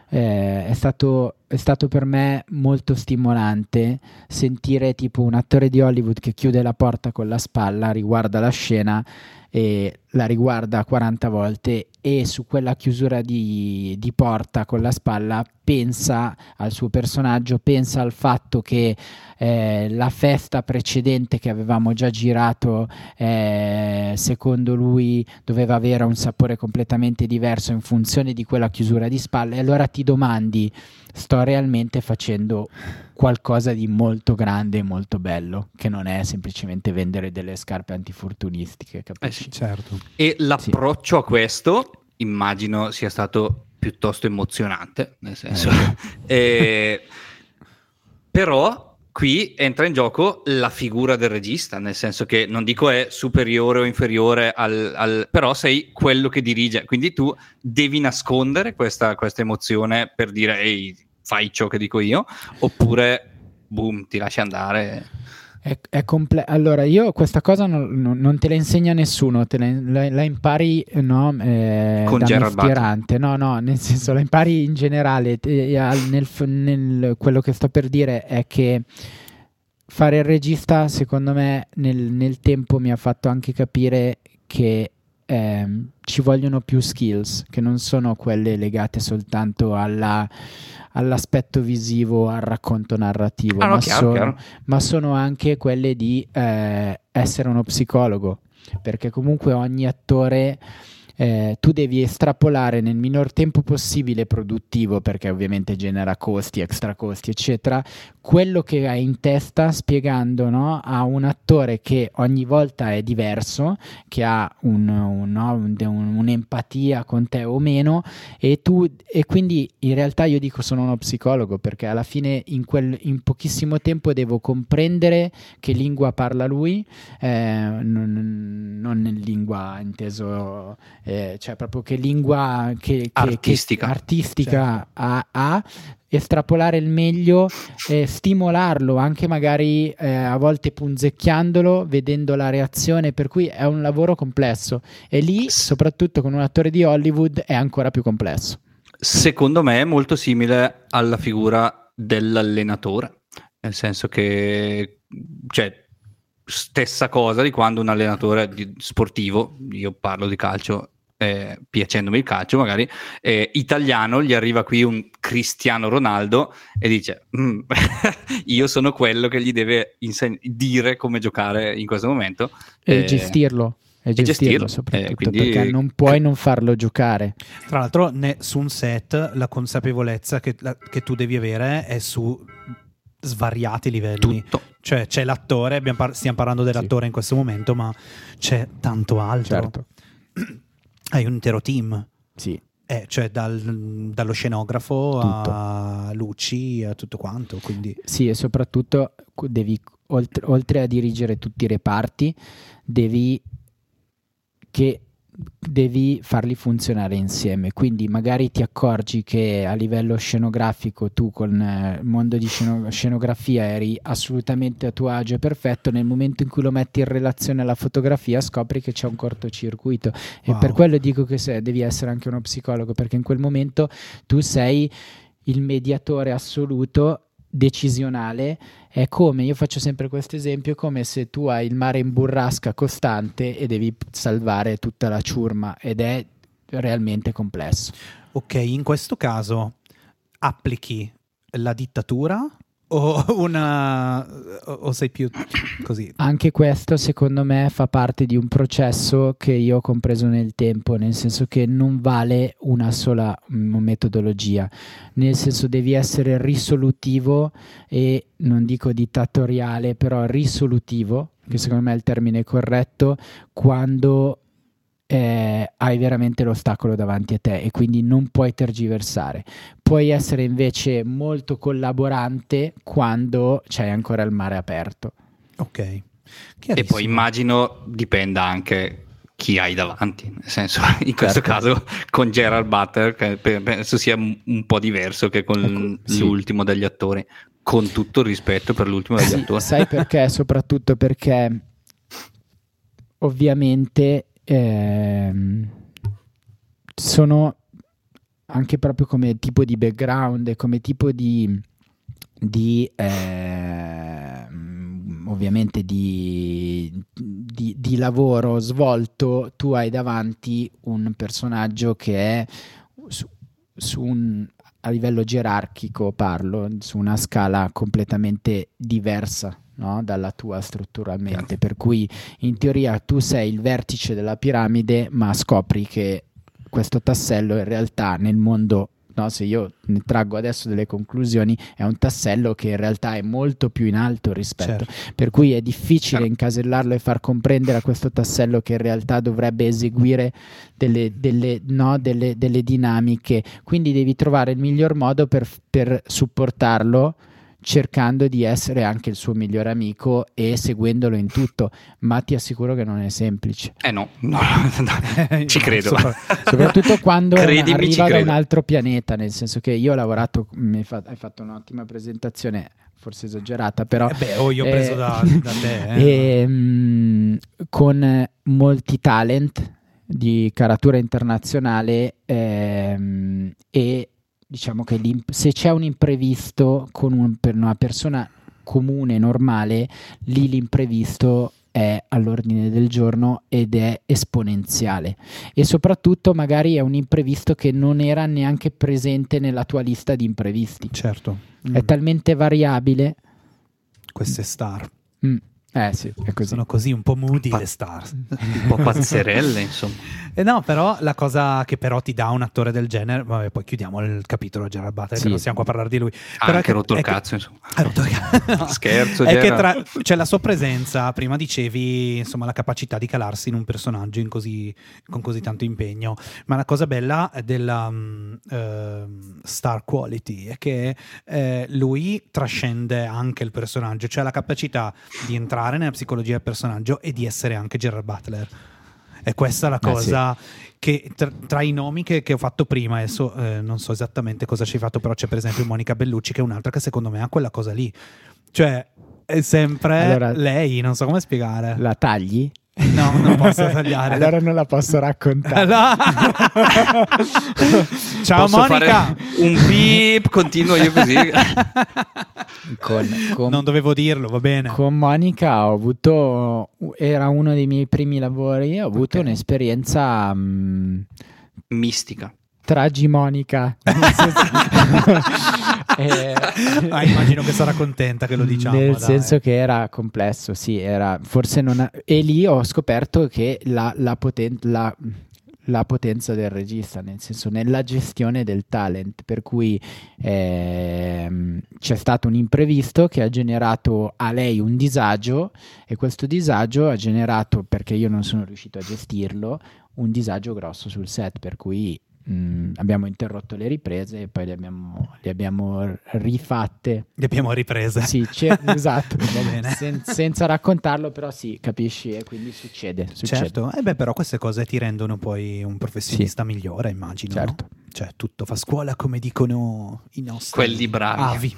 eh, è, stato, è, stato, per me molto stimolante sentire tipo un attore di Hollywood che chiude la porta con la spalla, riguarda la scena e la riguarda 40 volte e su quella chiusura di, di, porta con la spalla pensa al suo personaggio, pensa al fatto che eh, la festa precedente che avevamo già girato eh, secondo lui doveva avere un sapore completamente diverso in funzione di quella chiusura di spalla e allora ti domandi sto realmente facendo qualcosa di molto grande e molto bello, che non è semplicemente vendere delle scarpe antifortunistiche, capisci? Eh sì, certo. E l'approccio sì. a questo immagino sia stato piuttosto emozionante, nel senso... Eh. eh, però qui entra in gioco la figura del regista, nel senso che non dico è superiore o inferiore al, al però sei quello che dirige, quindi tu devi nascondere questa, questa emozione per dire ehi fai ciò che dico io, oppure boom, ti lasci andare. È, è comple- allora, io questa cosa non, non, non, te la insegna nessuno, te la, la, la impari no, eh, Con da Gerard mestierante. No, no, nel senso la impari in generale. Te, nel, nel, quello che sto per dire è che fare il regista, secondo me, nel, nel tempo mi ha fatto anche capire che eh, ci vogliono più skills, che non sono quelle legate soltanto alla all'aspetto visivo, al racconto narrativo, ah, ma, chiaro, sono, chiaro. ma, sono, anche quelle di eh, essere uno psicologo, perché comunque ogni attore eh, tu devi estrapolare nel minor tempo possibile produttivo, perché ovviamente genera costi, extra costi, eccetera, quello che hai in testa spiegando no, a un attore che ogni volta è diverso, che ha un, un, un, un'empatia con te o meno, e, tu, e quindi in realtà io dico sono uno psicologo perché alla fine in, quel, in pochissimo tempo devo comprendere che lingua parla lui, eh, non, non in lingua inteso eh, cioè proprio che lingua che, che, artistica, che artistica certo. ha, ha, estrapolare il meglio, eh, stimolarlo anche magari eh, a volte punzecchiandolo, vedendo la reazione, per cui è un lavoro complesso e lì soprattutto con un attore di Hollywood è ancora più complesso. Secondo me è molto simile alla figura dell'allenatore, nel senso che cioè, stessa cosa di quando un allenatore sportivo, io parlo di calcio, eh, piacendomi il calcio magari, eh, italiano, gli arriva qui un Cristiano Ronaldo e dice mm, io sono quello che gli deve inseg- dire come giocare in questo momento. E eh, gestirlo. E gestirlo, gestirlo soprattutto eh, quindi... perché non puoi non farlo giocare. Tra l'altro, ne, su un set la consapevolezza che, la, che tu devi avere è su svariati livelli. Tutto. Cioè, c'è l'attore, par- stiamo parlando dell'attore sì. in questo momento, ma c'è tanto altro. Certo. Hai un intero team. Sì. Eh, cioè dal- dallo scenografo Tutto. a luci, a tutto quanto, quindi Sì, e soprattutto devi, oltre, oltre a dirigere tutti i reparti, devi, che, devi farli funzionare insieme. Quindi magari ti accorgi che a livello scenografico tu con eh, il mondo di sceno- scenografia eri assolutamente a tuo agio e perfetto, nel momento in cui lo metti in relazione alla fotografia scopri che c'è un cortocircuito. E Wow. per quello dico che se- devi essere anche uno psicologo, perché in quel momento tu sei il mediatore assoluto decisionale è come io faccio sempre questo esempio è come se tu hai il mare in burrasca costante e devi salvare tutta la ciurma ed è realmente complesso. Ok, in questo caso applichi la dittatura o una o sei più così? anche questo secondo me fa parte di un processo che io ho compreso nel tempo nel senso che non vale una sola mm, metodologia nel senso devi essere risolutivo e non dico dittatoriale però risolutivo che secondo me è il termine corretto quando eh, hai veramente l'ostacolo davanti a te e quindi non puoi tergiversare. Puoi essere invece molto collaborante quando c'hai ancora il mare aperto. Ok. E poi immagino dipenda anche chi hai davanti, nel senso in questo Certo. caso con Gerald Butler penso sia un un po' diverso che con Ecco, sì. l'ultimo degli attori, con tutto il rispetto per l'ultimo degli Sì, attori. sai perché? Soprattutto perché ovviamente ehm, sono anche proprio come tipo di background come tipo di, di ehm, ovviamente di, di- di lavoro svolto tu hai davanti un personaggio che è su, su un a livello gerarchico parlo su una scala completamente diversa no? dalla tua strutturalmente per cui in teoria tu sei il vertice della piramide ma scopri che questo tassello in realtà nel mondo no, se io ne traggo adesso delle conclusioni è un tassello che in realtà è molto più in alto rispetto Certo. per cui è difficile Certo. incasellarlo e far comprendere a questo tassello che in realtà dovrebbe eseguire delle, delle- no, delle- delle dinamiche. Quindi devi trovare il miglior modo per, per supportarlo cercando di essere anche il suo migliore amico e seguendolo in tutto, ma ti assicuro che non è semplice. Eh no, no, no, ci credo. Sopra- Soprattutto quando Credimi, arriva da un altro pianeta, nel senso che io ho lavorato, mi hai fatto, hai fatto un'ottima presentazione, forse esagerata, però Eh beh, oh, io ho preso Eh, da, da te. eh. e, mm, con molti talent di caratura internazionale ehm, e diciamo che se c'è un imprevisto con un- per una persona comune, normale, lì l'imprevisto è all'ordine del giorno ed è esponenziale e soprattutto magari è un imprevisto che non era neanche presente nella tua lista di imprevisti. Certo. È Mm. talmente variabile. Queste star. Mm. Eh sì, è così. Sono così un po' moody Pa- le star. un po' pazzerelle, insomma. Eh no, però la cosa che però ti dà un attore del genere, vabbè, poi chiudiamo il capitolo Gerard Butler, Sì. che non stiamo qua a parlare di lui. Ha Però è anche che- rotto il è che- cazzo, insomma. Ha rotto il cazzo. No. Scherzo, È che tra, cioè, la sua presenza, prima dicevi, insomma, la capacità di calarsi in un personaggio in così, con così tanto impegno. Ma la cosa bella della mm, ehm, star quality è che eh, lui trascende anche il personaggio, cioè la capacità di entrare nella psicologia del personaggio e di essere anche Gerard Butler. E questa è la Eh, cosa che tra, tra i nomi che, che ho fatto prima, adesso eh, non so esattamente cosa ci hai fatto, però c'è per esempio Monica Bellucci che è un'altra che secondo me ha quella cosa lì. Cioè, è sempre Allora- lei, non so come spiegare. La tagli? No, non posso tagliare. allora non la posso raccontare. No. Ciao Posso Monica. un beep, continuo io così. con, con- Non dovevo dirlo, va bene. con Monica ho avuto, era uno dei miei primi lavori, ho avuto Ok. un'esperienza mm, Mistica. tragimonica. Eh, Ah, immagino che sarà contenta che lo diciamo. Nel dai. senso che era complesso, sì, era forse non ha- e lì ho scoperto che la, la poten- la- la potenza del regista, nel senso nella gestione del talent, per cui ehm, c'è stato un imprevisto che ha generato a lei un disagio e questo disagio ha generato, perché io non sono riuscito a gestirlo, un disagio grosso sul set, per cui mm, abbiamo interrotto le riprese e poi le abbiamo, le abbiamo rifatte. Le abbiamo riprese. Sì, esatto, Va bene. Sen- senza raccontarlo, però sì, capisci e quindi succede. succede. Certo, e beh, però queste cose ti rendono poi un professionista migliore, immagino. no? Certo. Cioè, tutto fa scuola come dicono i nostri Quelli bravi. avi.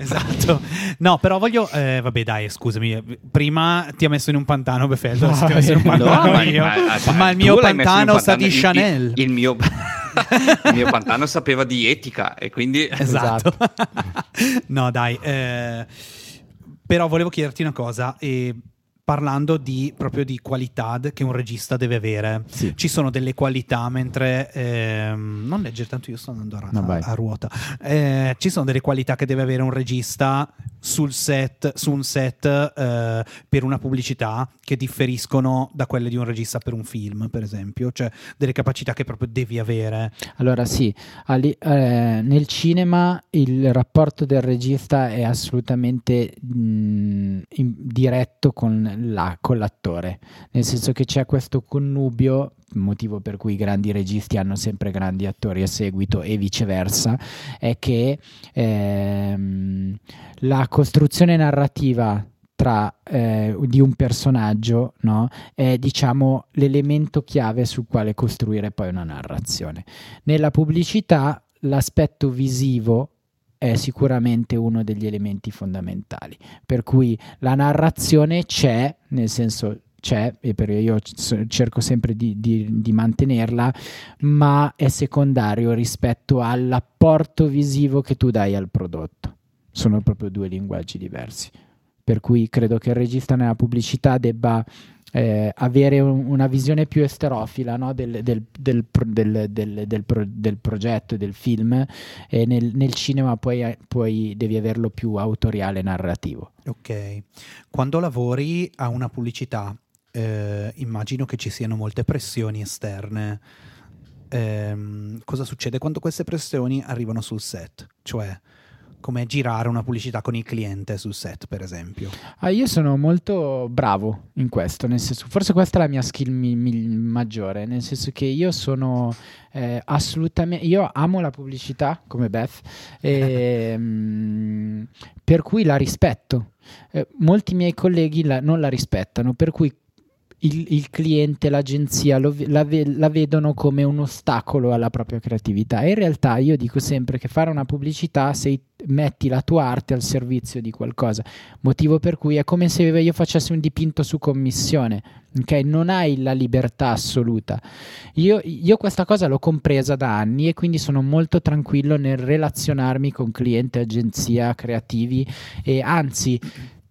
Esatto. No, però voglio. eh, vabbè, dai, scusami. Prima ti ha messo in un pantano, Befeldo. adesso ti ho messo in un No, pantano ma, io. ma- Ma, ma il tu mio l'hai messo in un pantano sa di il- Chanel. Il, il mio, il mio pantano sapeva di etica e quindi Esatto. no, dai. eh, però volevo chiederti una cosa. E parlando di, proprio di qualità che un regista deve avere, Sì. ci sono delle qualità mentre... ehm, non leggere tanto, io sto andando a, No, vai. a ruota. Eh, ci sono delle qualità che deve avere un regista sul set, su un set eh, per una pubblicità che differiscono da quelle di un regista per un film, per esempio. Cioè delle capacità che proprio devi avere. Allora sì, ali- eh, nel cinema il rapporto del regista è assolutamente mh, in- diretto con, la- con l'attore, nel senso che c'è questo connubio, motivo per cui i grandi registi hanno sempre grandi attori a seguito e viceversa, è che ehm, la costruzione narrativa tra, eh, di un personaggio no, è diciamo l'elemento chiave sul quale costruire poi una narrazione. Nella pubblicità l'aspetto visivo è sicuramente uno degli elementi fondamentali, per cui la narrazione c'è, nel senso c'è, e per io cerco sempre di, di- di mantenerla, ma è secondario rispetto all'apporto visivo che tu dai al prodotto. Sono proprio due linguaggi diversi. Per cui credo che il regista nella pubblicità debba eh, avere un- una visione più esterofila no, del, del- del pro- del- del- del pro- del progetto e del film e nel, nel cinema poi, eh, poi devi averlo più autoriale narrativo. Ok. Quando lavori a una pubblicità, eh, immagino che ci siano molte pressioni esterne. Ehm, cosa succede quando queste pressioni arrivano sul set? Cioè, come girare una pubblicità con il cliente sul set, per esempio. Ah, io sono molto bravo in questo, nel senso, forse questa è la mia skill mi- mi- maggiore, nel senso che io sono eh, assolutamente, io amo la pubblicità come Beth, e, mm, per cui la rispetto. Eh, molti miei colleghi la- non la rispettano, per cui il, il cliente, l'agenzia lo la, la vedono come un ostacolo alla propria creatività. E in realtà io dico sempre che fare una pubblicità sei metti la tua arte al servizio di qualcosa, motivo per cui è come se io facessi un dipinto su commissione, ok? Non hai la libertà assoluta. Io, io questa cosa l'ho compresa da anni e quindi sono molto tranquillo nel relazionarmi con cliente, agenzia, creativi e anzi,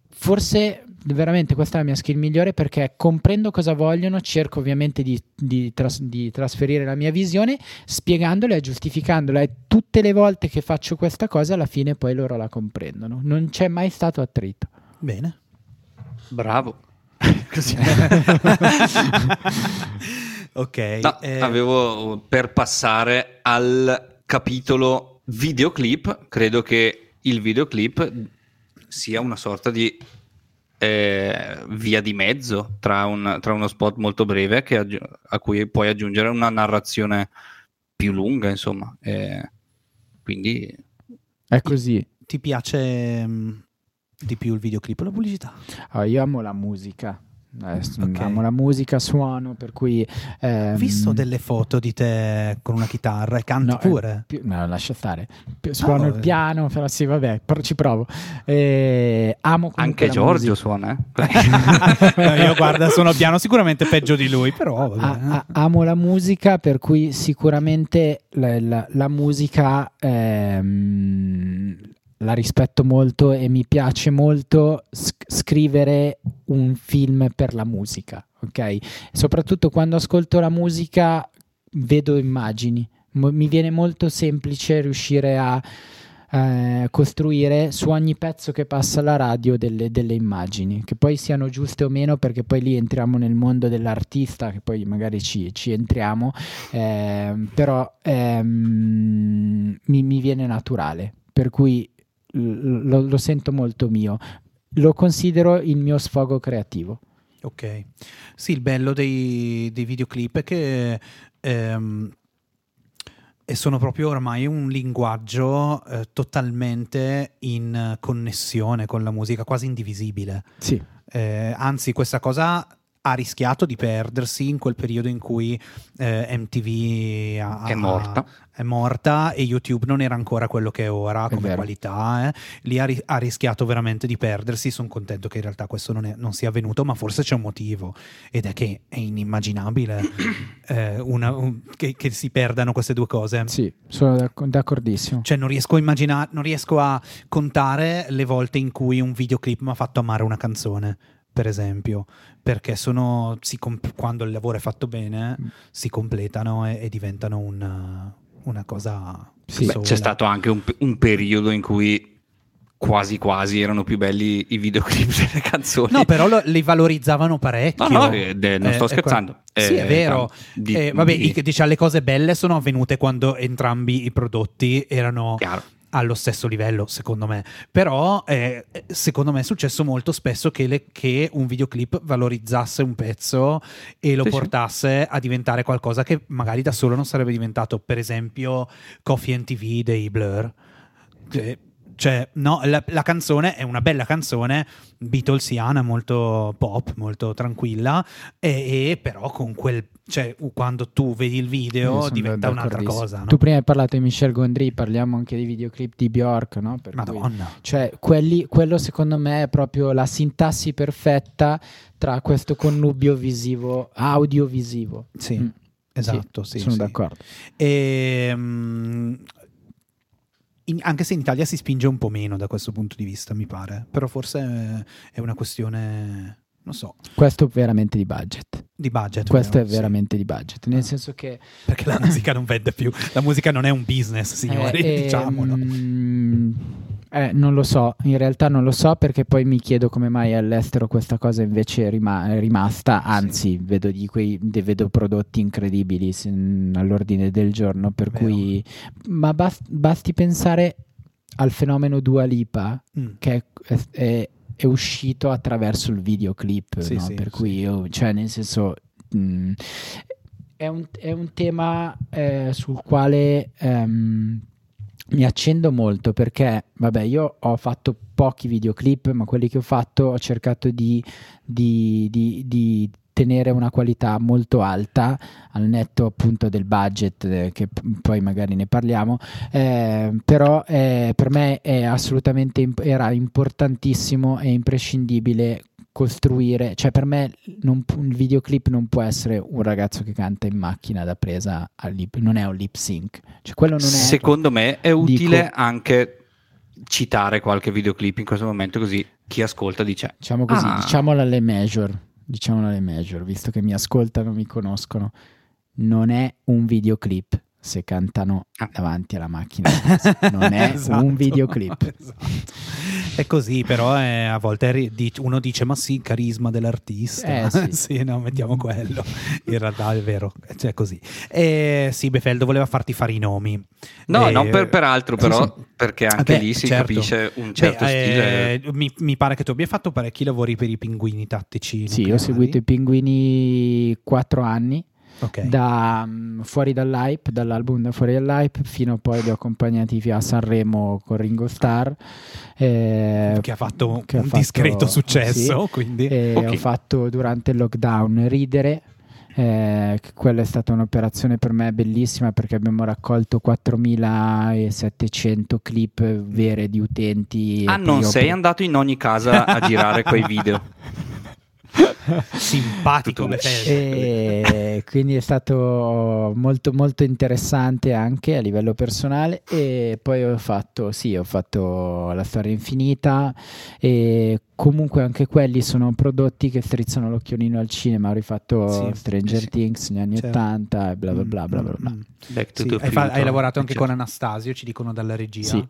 forse veramente questa è la mia skill migliore perché comprendo cosa vogliono, cerco ovviamente di, di tras- di trasferire la mia visione spiegandola e giustificandola e tutte le volte che faccio questa cosa alla fine poi loro la comprendono. Non c'è mai stato attrito. Bene. bravo. Così. ok. No, eh, avevo per passare al capitolo videoclip, credo che il videoclip sia una sorta di eh, via di mezzo tra, un- tra uno spot molto breve che aggi- a cui puoi aggiungere una narrazione più lunga, insomma. Eh, quindi È così. Ti piace mm, di più il videoclip o la pubblicità? Ah, io amo la musica. Eh, s- Ok. Amo la musica, suono, per cui... ehm, Ho visto delle foto di te con una chitarra e canti No, eh, pure. più- no, lascia stare. Pi- Suono il vabbè. piano, però sì, vabbè, però ci provo. Eh, amo anche Giorgio musica. suona. eh. No, io guarda, sono piano sicuramente peggio di lui, però vabbè. A- a- amo la musica, per cui sicuramente la, la- la musica ehm, la rispetto molto e mi piace molto sc- scrivere un film per la musica, ok? Soprattutto quando ascolto la musica vedo immagini. Mo- mi viene molto semplice riuscire a eh, costruire su ogni pezzo che passa alla radio delle, delle immagini, che poi siano giuste o meno, perché poi lì entriamo nel mondo dell'artista, che poi magari ci, ci entriamo, ehm, però ehm, mi, mi viene naturale, per cui lo, lo sento molto mio. Lo considero il mio sfogo creativo. Ok. Sì, il bello dei, dei videoclip è che ehm, e sono proprio ormai un linguaggio eh, totalmente in connessione con la musica, quasi indivisibile. Sì. Eh, anzi, questa cosa ha rischiato di perdersi in quel periodo in cui eh, MTV ha- È morta. è morta e YouTube non era ancora quello che è ora È come vero. qualità. eh. Lì ha, ha rischiato veramente di perdersi. Sono contento che in realtà questo non, è- non sia avvenuto, ma forse c'è un motivo ed è che è inimmaginabile eh, una- un- che, che si perdano queste due cose. Sì, sono d'acc- d'accordissimo. Cioè, non riesco a immaginare, non riesco a contare le volte in cui un videoclip mi ha fatto amare una canzone, per esempio, perché sono, si comp- quando il lavoro è fatto bene, Mm. si completano e, e diventano una, una cosa. Sì. Beh, c'è stato anche un, un periodo in cui quasi quasi erano più belli i videoclip delle canzoni. No, però lo- li valorizzavano parecchio. No, no, eh, de- non sto Eh, scherzando. que- sì, Eh, è vero. di- Eh, vabbè, di- i- diciamo, le cose belle sono avvenute quando entrambi i prodotti erano Chiaro. Allo stesso livello, secondo me. Però, eh, secondo me è successo molto spesso che, le- che un videoclip valorizzasse un pezzo e lo Sì, sì. portasse a diventare qualcosa che magari da solo non sarebbe diventato. Per esempio, Coffee and TV dei Blur. Che- Cioè, no, la, la canzone è una bella canzone, Beatlesiana, molto pop, molto tranquilla, e, e però con quel, cioè, quando tu vedi il video diventa un'altra cosa. no? Tu prima hai parlato di Michel Gondry, parliamo anche di videoclip di Bjork, no? Per cui- Madonna. Cioè, quelli- quello secondo me è proprio la sintassi perfetta tra questo connubio visivo, audiovisivo. Sì, Mm. esatto, sì, sono sì. d'accordo. E, mm, in- anche se in Italia si spinge un po' meno da questo punto di vista, mi pare. Però forse è- è una questione, non so, Questo è veramente di budget. di budget. Questo però, è sì. veramente di budget, nel Ah. senso che Perché la musica non vende più. La musica non è un business, signori, Eh, diciamolo. ehm, eh, non lo so, in realtà non lo so perché poi mi chiedo come mai all'estero questa cosa invece è rima- è rimasta, anzi vedo, di quei, de- vedo prodotti incredibili se- all'ordine del giorno, per Vero. cui... Ma bas- basti pensare al fenomeno Dua Lipa Mm. che è, è- è uscito attraverso il videoclip, Sì, no? sì, per cui io, cioè nel senso... mh, è un, è un tema eh, sul quale ehm, mi accendo molto perché, vabbè, io ho fatto pochi videoclip, ma quelli che ho fatto ho cercato di, di- di- di tenere una qualità molto alta al netto appunto del budget eh, che p- poi magari ne parliamo eh, però eh, per me è assolutamente imp- era importantissimo e imprescindibile costruire cioè per me non il videoclip non può essere un ragazzo che canta in macchina da presa lip non è un lip sync cioè quello non è Secondo me è utile Dico- anche citare qualche videoclip in questo momento così chi ascolta dice diciamo così Ah. diciamolo alle major diciamolo alle major visto che mi ascoltano mi conoscono non è un videoclip se cantano Ah. davanti alla macchina non è Esatto, un videoclip esatto. È così, però è- a volte uno dice: Ma sì, carisma dell'artista. Eh, sì. sì, no, mettiamo quello. In realtà è vero, cioè così. E sì, Befeldo voleva farti fare i nomi. no, Eh, non per, per altro sì, però sì. perché anche Vabbè, lì si certo. capisce un certo Beh, stile eh, mi, mi pare che tu abbia fatto parecchi lavori per i pinguini tattici. sì ho seguito i pinguini quattro anni Ok. da mm, fuori dall'hype, dall'album da fuori dall'hype, fino a poi li ho accompagnati a Sanremo con Ringo Starr. eh, che ha fatto che ha un fatto- discreto successo. Quindi, e Ok. ho fatto durante il lockdown ridere. eh, quella è stata un'operazione per me bellissima perché abbiamo raccolto 4700 clip vere di utenti. ah non sei andato in ogni casa a girare quei video simpatico Tutto Befeldo. E quindi è stato molto molto interessante anche a livello personale e poi ho fatto sì ho fatto la storia infinita e comunque anche quelli sono prodotti che strizzano l'occhiolino al cinema ho rifatto Sì, Stranger sì. Things negli anni Certo. 80 e bla bla bla bla bla, bla. Mm, mm. Back to Sì, hai, fa- hai lavorato anche eccetera. con Anastasio, ci dicono dalla regia, Sì.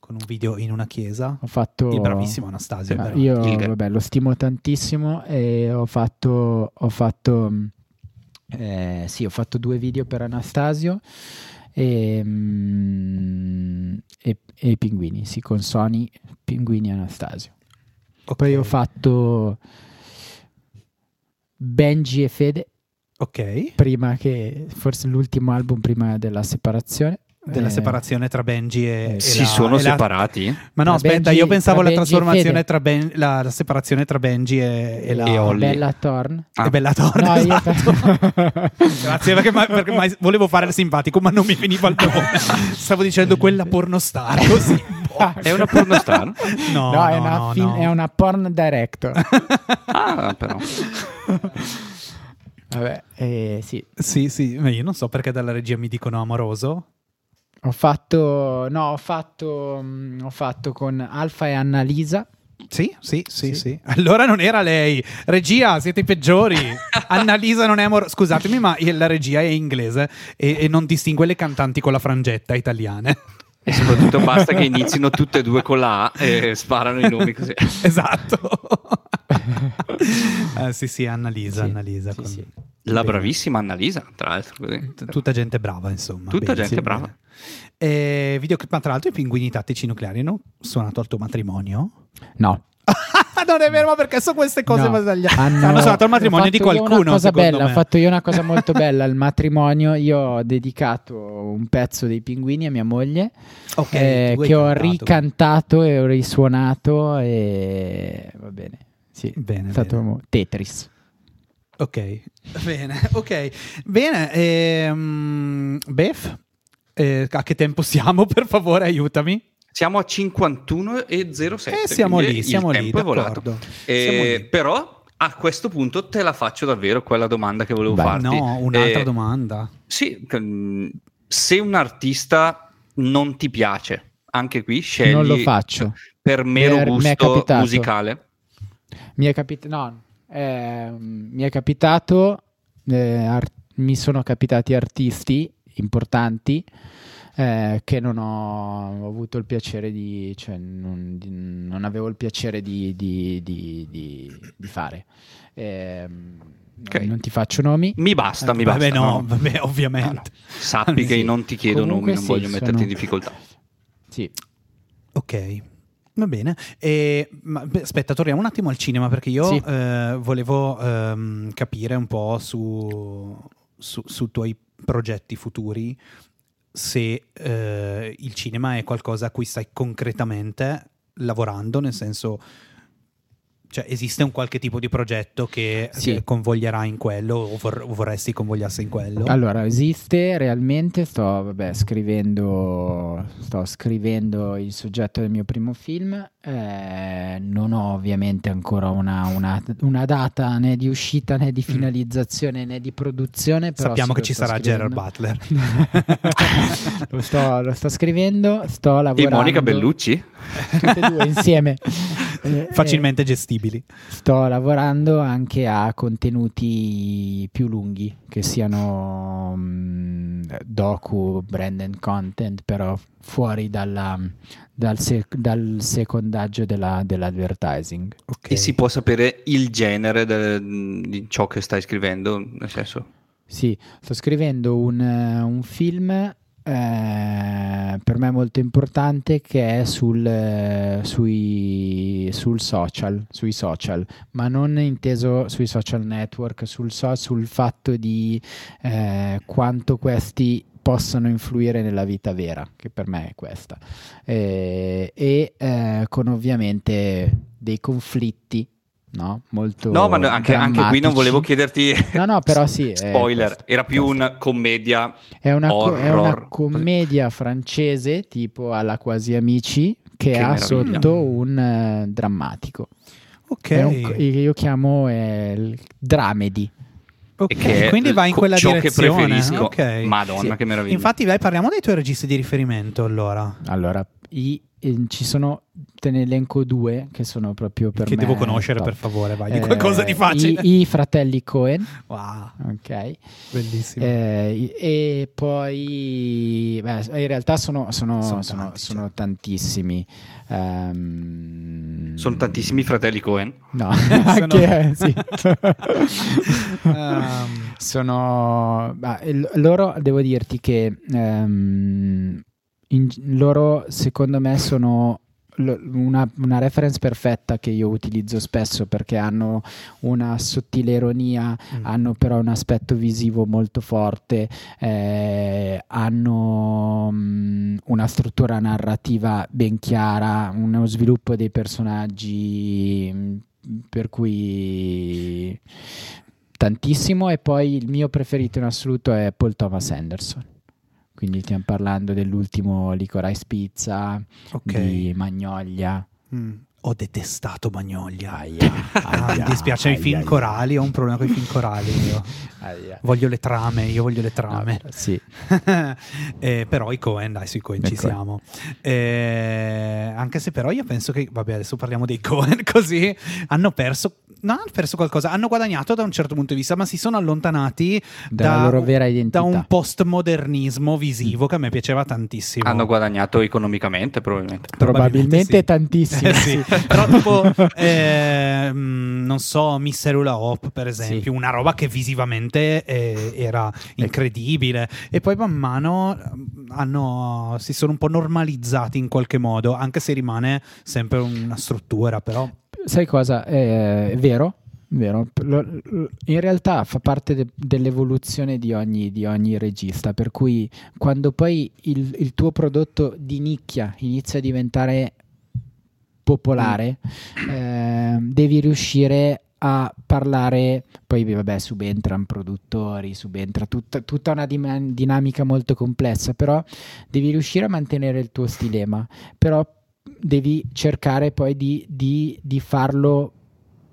Con un video in una chiesa. ho fatto Il bravissimo Anastasio. Ah, io Il- vabbè, lo stimo tantissimo e ho fatto, ho fatto, eh, sì, ho fatto due video per Anastasio e, mh, e- e i pinguini, sì, con Sony, pinguini e Anastasio. Ok. Poi ho fatto Benji e Fede Ok. prima che forse l'ultimo album prima della separazione. Della Eh, separazione tra Benji e, e Si la- sono e la- separati? Ma no, Tra aspetta, Benji- io pensavo tra alla trasformazione tra Ben- la, la separazione tra Benji e, e la E Holly. Bella Thorn. Ah. e Bella Thorne, No, io- esatto. Grazie, perché, ma- perché mai- volevo fare il simpatico, ma non mi veniva il nome. Stavo dicendo quella pornostar, così. È una pornostar? No, No, è, no, una no, film- no. è una porn director. ah, però. Vabbè, eh, sì. Sì, sì, ma io non so perché dalla regia mi dicono amoroso. Ho fatto, no, ho fatto, mm, ho fatto con Alfa e Annalisa. Sì, sì, sì, Sì. sì. Allora non era lei. Regia, siete i peggiori. Annalisa non è amorosa. Scusatemi, ma la regia è inglese e, e non distingue le cantanti con la frangetta italiane. E soprattutto basta che inizino tutte e due con la A e sparano i nomi così. esatto. Eh, sì, sì, Annalisa, Sì, Annalisa. sì, con- sì. La Bene. bravissima Annalisa, tra l'altro. T- Tutta gente brava, insomma. Tutta Bene, gente sì, brava. bene. E videoclip, ma tra l'altro i pinguini tattici nucleari hanno suonato al tuo matrimonio? No. non è vero, ma perché so queste cose No, sbagliate. hanno- Hanno suonato al matrimonio di qualcuno. Una cosa bella, me. ho fatto io una cosa molto bella al matrimonio. Io ho dedicato un pezzo dei pinguini a mia moglie Ok, eh, che ho cantato. ricantato e ho risuonato e va bene. Sì, Bene, è stato bene. Tetris. Ok, bene, ok. Bene, ehm, Bef, eh, a che tempo siamo? Per favore, aiutami. Siamo a 51 e 07. Eh, siamo lì, siamo lì, d'accordo. Eh, Siamo lì. però a questo punto te la faccio davvero quella domanda che volevo Beh, farti. No, un'altra Eh, domanda. Sì, mm, se un artista non ti piace, anche qui scegli Non lo faccio. per mero Per- mi gusto capitato. musicale. Mi è capitato, no, ehm, mi è capitato, eh, ar- mi sono capitati artisti importanti eh, che non ho avuto il piacere di, cioè non, di- non avevo il piacere di, di- di- di- di fare. Ehm, Ok. Non ti faccio nomi. Mi basta, mi basta. vabbè, no, no? vabbè, ovviamente. Sappi che Sì. non ti chiedo Comunque nomi, non sì, voglio metterti sono- in difficoltà. Sì. Ok. Va bene, E, ma, aspetta, torniamo un attimo al cinema perché io Sì. eh, volevo ehm, capire un po' su, su, su tuoi progetti futuri se eh, il cinema è qualcosa a cui stai concretamente lavorando, nel senso, cioè esiste un qualche tipo di progetto che, Sì. che convoglierà in quello o, vor- vorresti convogliasse in quello? Allora, esiste realmente, sto vabbè, scrivendo, sto scrivendo il soggetto del mio primo film, eh, non ho ovviamente ancora una, una- una data né di uscita né di finalizzazione né di produzione. Però Sappiamo che ci sarà Gerard scrivendo. Butler. lo, sto, lo sto scrivendo, sto E lavorando. Monica Bellucci? Tutte e due insieme. Eh, Facilmente gestibili. Sto lavorando anche a contenuti più lunghi, che siano mm, docu, branded content, però fuori dalla- dal, sec- dal secondaggio della- dell'advertising. Ok. E si può sapere il genere del- di ciò che stai scrivendo? Nel senso, Sì, sto scrivendo un, un film eh, per me molto importante che è sul, eh, sui, sul social, sui social, ma non inteso sui social network, sul, so- sul fatto di eh, quanto questi possono influire nella vita vera, che per me è questa, Eh, e eh, con ovviamente dei conflitti. No, molto no, ma no, anche, anche qui non volevo chiederti No, no, però sì, eh, spoiler, questo- era più questo. una commedia. È una, co- è una commedia francese tipo alla Quasi Amici che, Che ha meraviglia. sotto un eh, drammatico. Ok. È un io chiamo eh, il dramedy. Ok, E che è quindi vai in quella ciò direzione. che preferisco. Ok. Madonna, Sì. che meraviglia. Infatti, vai, parliamo dei tuoi registi di riferimento allora. Allora, i- eh, ci sono, te ne elenco due che sono proprio per che me devo conoscere, top. per favore, vai. Di Eh, qualcosa di facile. I, i fratelli Cohen, Wow, ok. bellissimo. Eh, e poi beh, in realtà sono, sono- Sono sono- tanti, sono certo. tantissimi. Ehm, Sono tantissimi fratelli Cohen. No, anche sì. Ehm, sono il- loro devo dirti che ehm, in- loro secondo me sono una, una reference perfetta che io utilizzo spesso perché hanno una sottile ironia, Mm. hanno però un aspetto visivo molto forte, eh, hanno mm, una struttura narrativa ben chiara, uno sviluppo dei personaggi mm, per cui tantissimo e poi il mio preferito in assoluto è Paul Thomas Anderson. Quindi stiamo parlando dell'ultimo Licorice Pizza, Ok. di Magnolia. Mm. Ho detestato Magnolia. Aia, Ah, aia, mi dispiace i aia, film aia. corali, ho un problema con i film corali. Voglio le trame, io voglio le trame. No, sì. Eh, però i Cohen, dai, sui Cohen ci siamo. Eh, anche se però io penso che, vabbè, adesso parliamo dei Cohen così, hanno perso, non hanno perso qualcosa, hanno guadagnato da un certo punto di vista, ma si sono allontanati Dalla da, loro vera identità. da un postmodernismo visivo che a me piaceva tantissimo. Hanno guadagnato economicamente, probabilmente. Probabilmente sì. tantissimo. Eh, sì. Però tipo, ehm, non so, Mister Hula Hop per esempio, Sì. una roba che visivamente eh, era incredibile e poi man mano ehm, hanno, si sono un po' normalizzati in qualche modo, anche se rimane sempre una struttura, però... Sai cosa? Eh, È vero, vero. In realtà fa parte de- dell'evoluzione di ogni, di ogni regista, per cui quando poi il, il tuo prodotto di nicchia inizia a diventare popolare, eh, devi riuscire a parlare, poi vabbè subentrano produttori, subentra tutta, tutta una dima- dinamica molto complessa, però devi riuscire a mantenere il tuo stilema, però devi cercare poi di, di- di farlo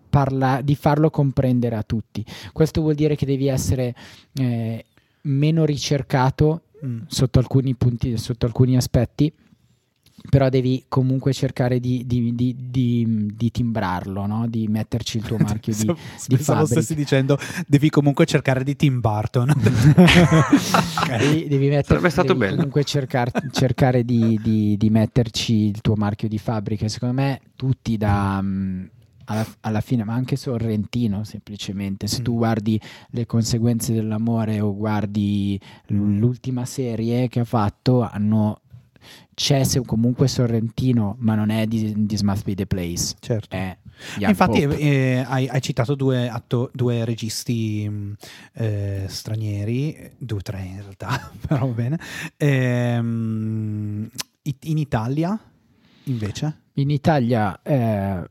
parla- di farlo comprendere a tutti. Questo vuol dire che devi essere eh, meno ricercato mm. sotto alcuni punti, sotto alcuni aspetti, però devi comunque cercare di, di- di- di- di timbrarlo, no? di metterci il tuo marchio di, di Pensavo fabbrica. stessi dicendo devi comunque cercare di Tim Burton. devi, devi stato devi bello. comunque cercar- cercare di, di- di metterci il tuo marchio di fabbrica. Secondo me tutti da... mm, alla, alla fine, ma anche Sorrentino semplicemente, se tu Mm. guardi le conseguenze dell'amore o guardi l'ultima serie che ha fatto, hanno c'è comunque Sorrentino, ma non è di This Must Be the Place. certo. Infatti eh, hai, hai citato due, atto- due registi mh, eh, stranieri, due o tre in realtà, però va bene. Ehm, in Italia invece? In Italia eh,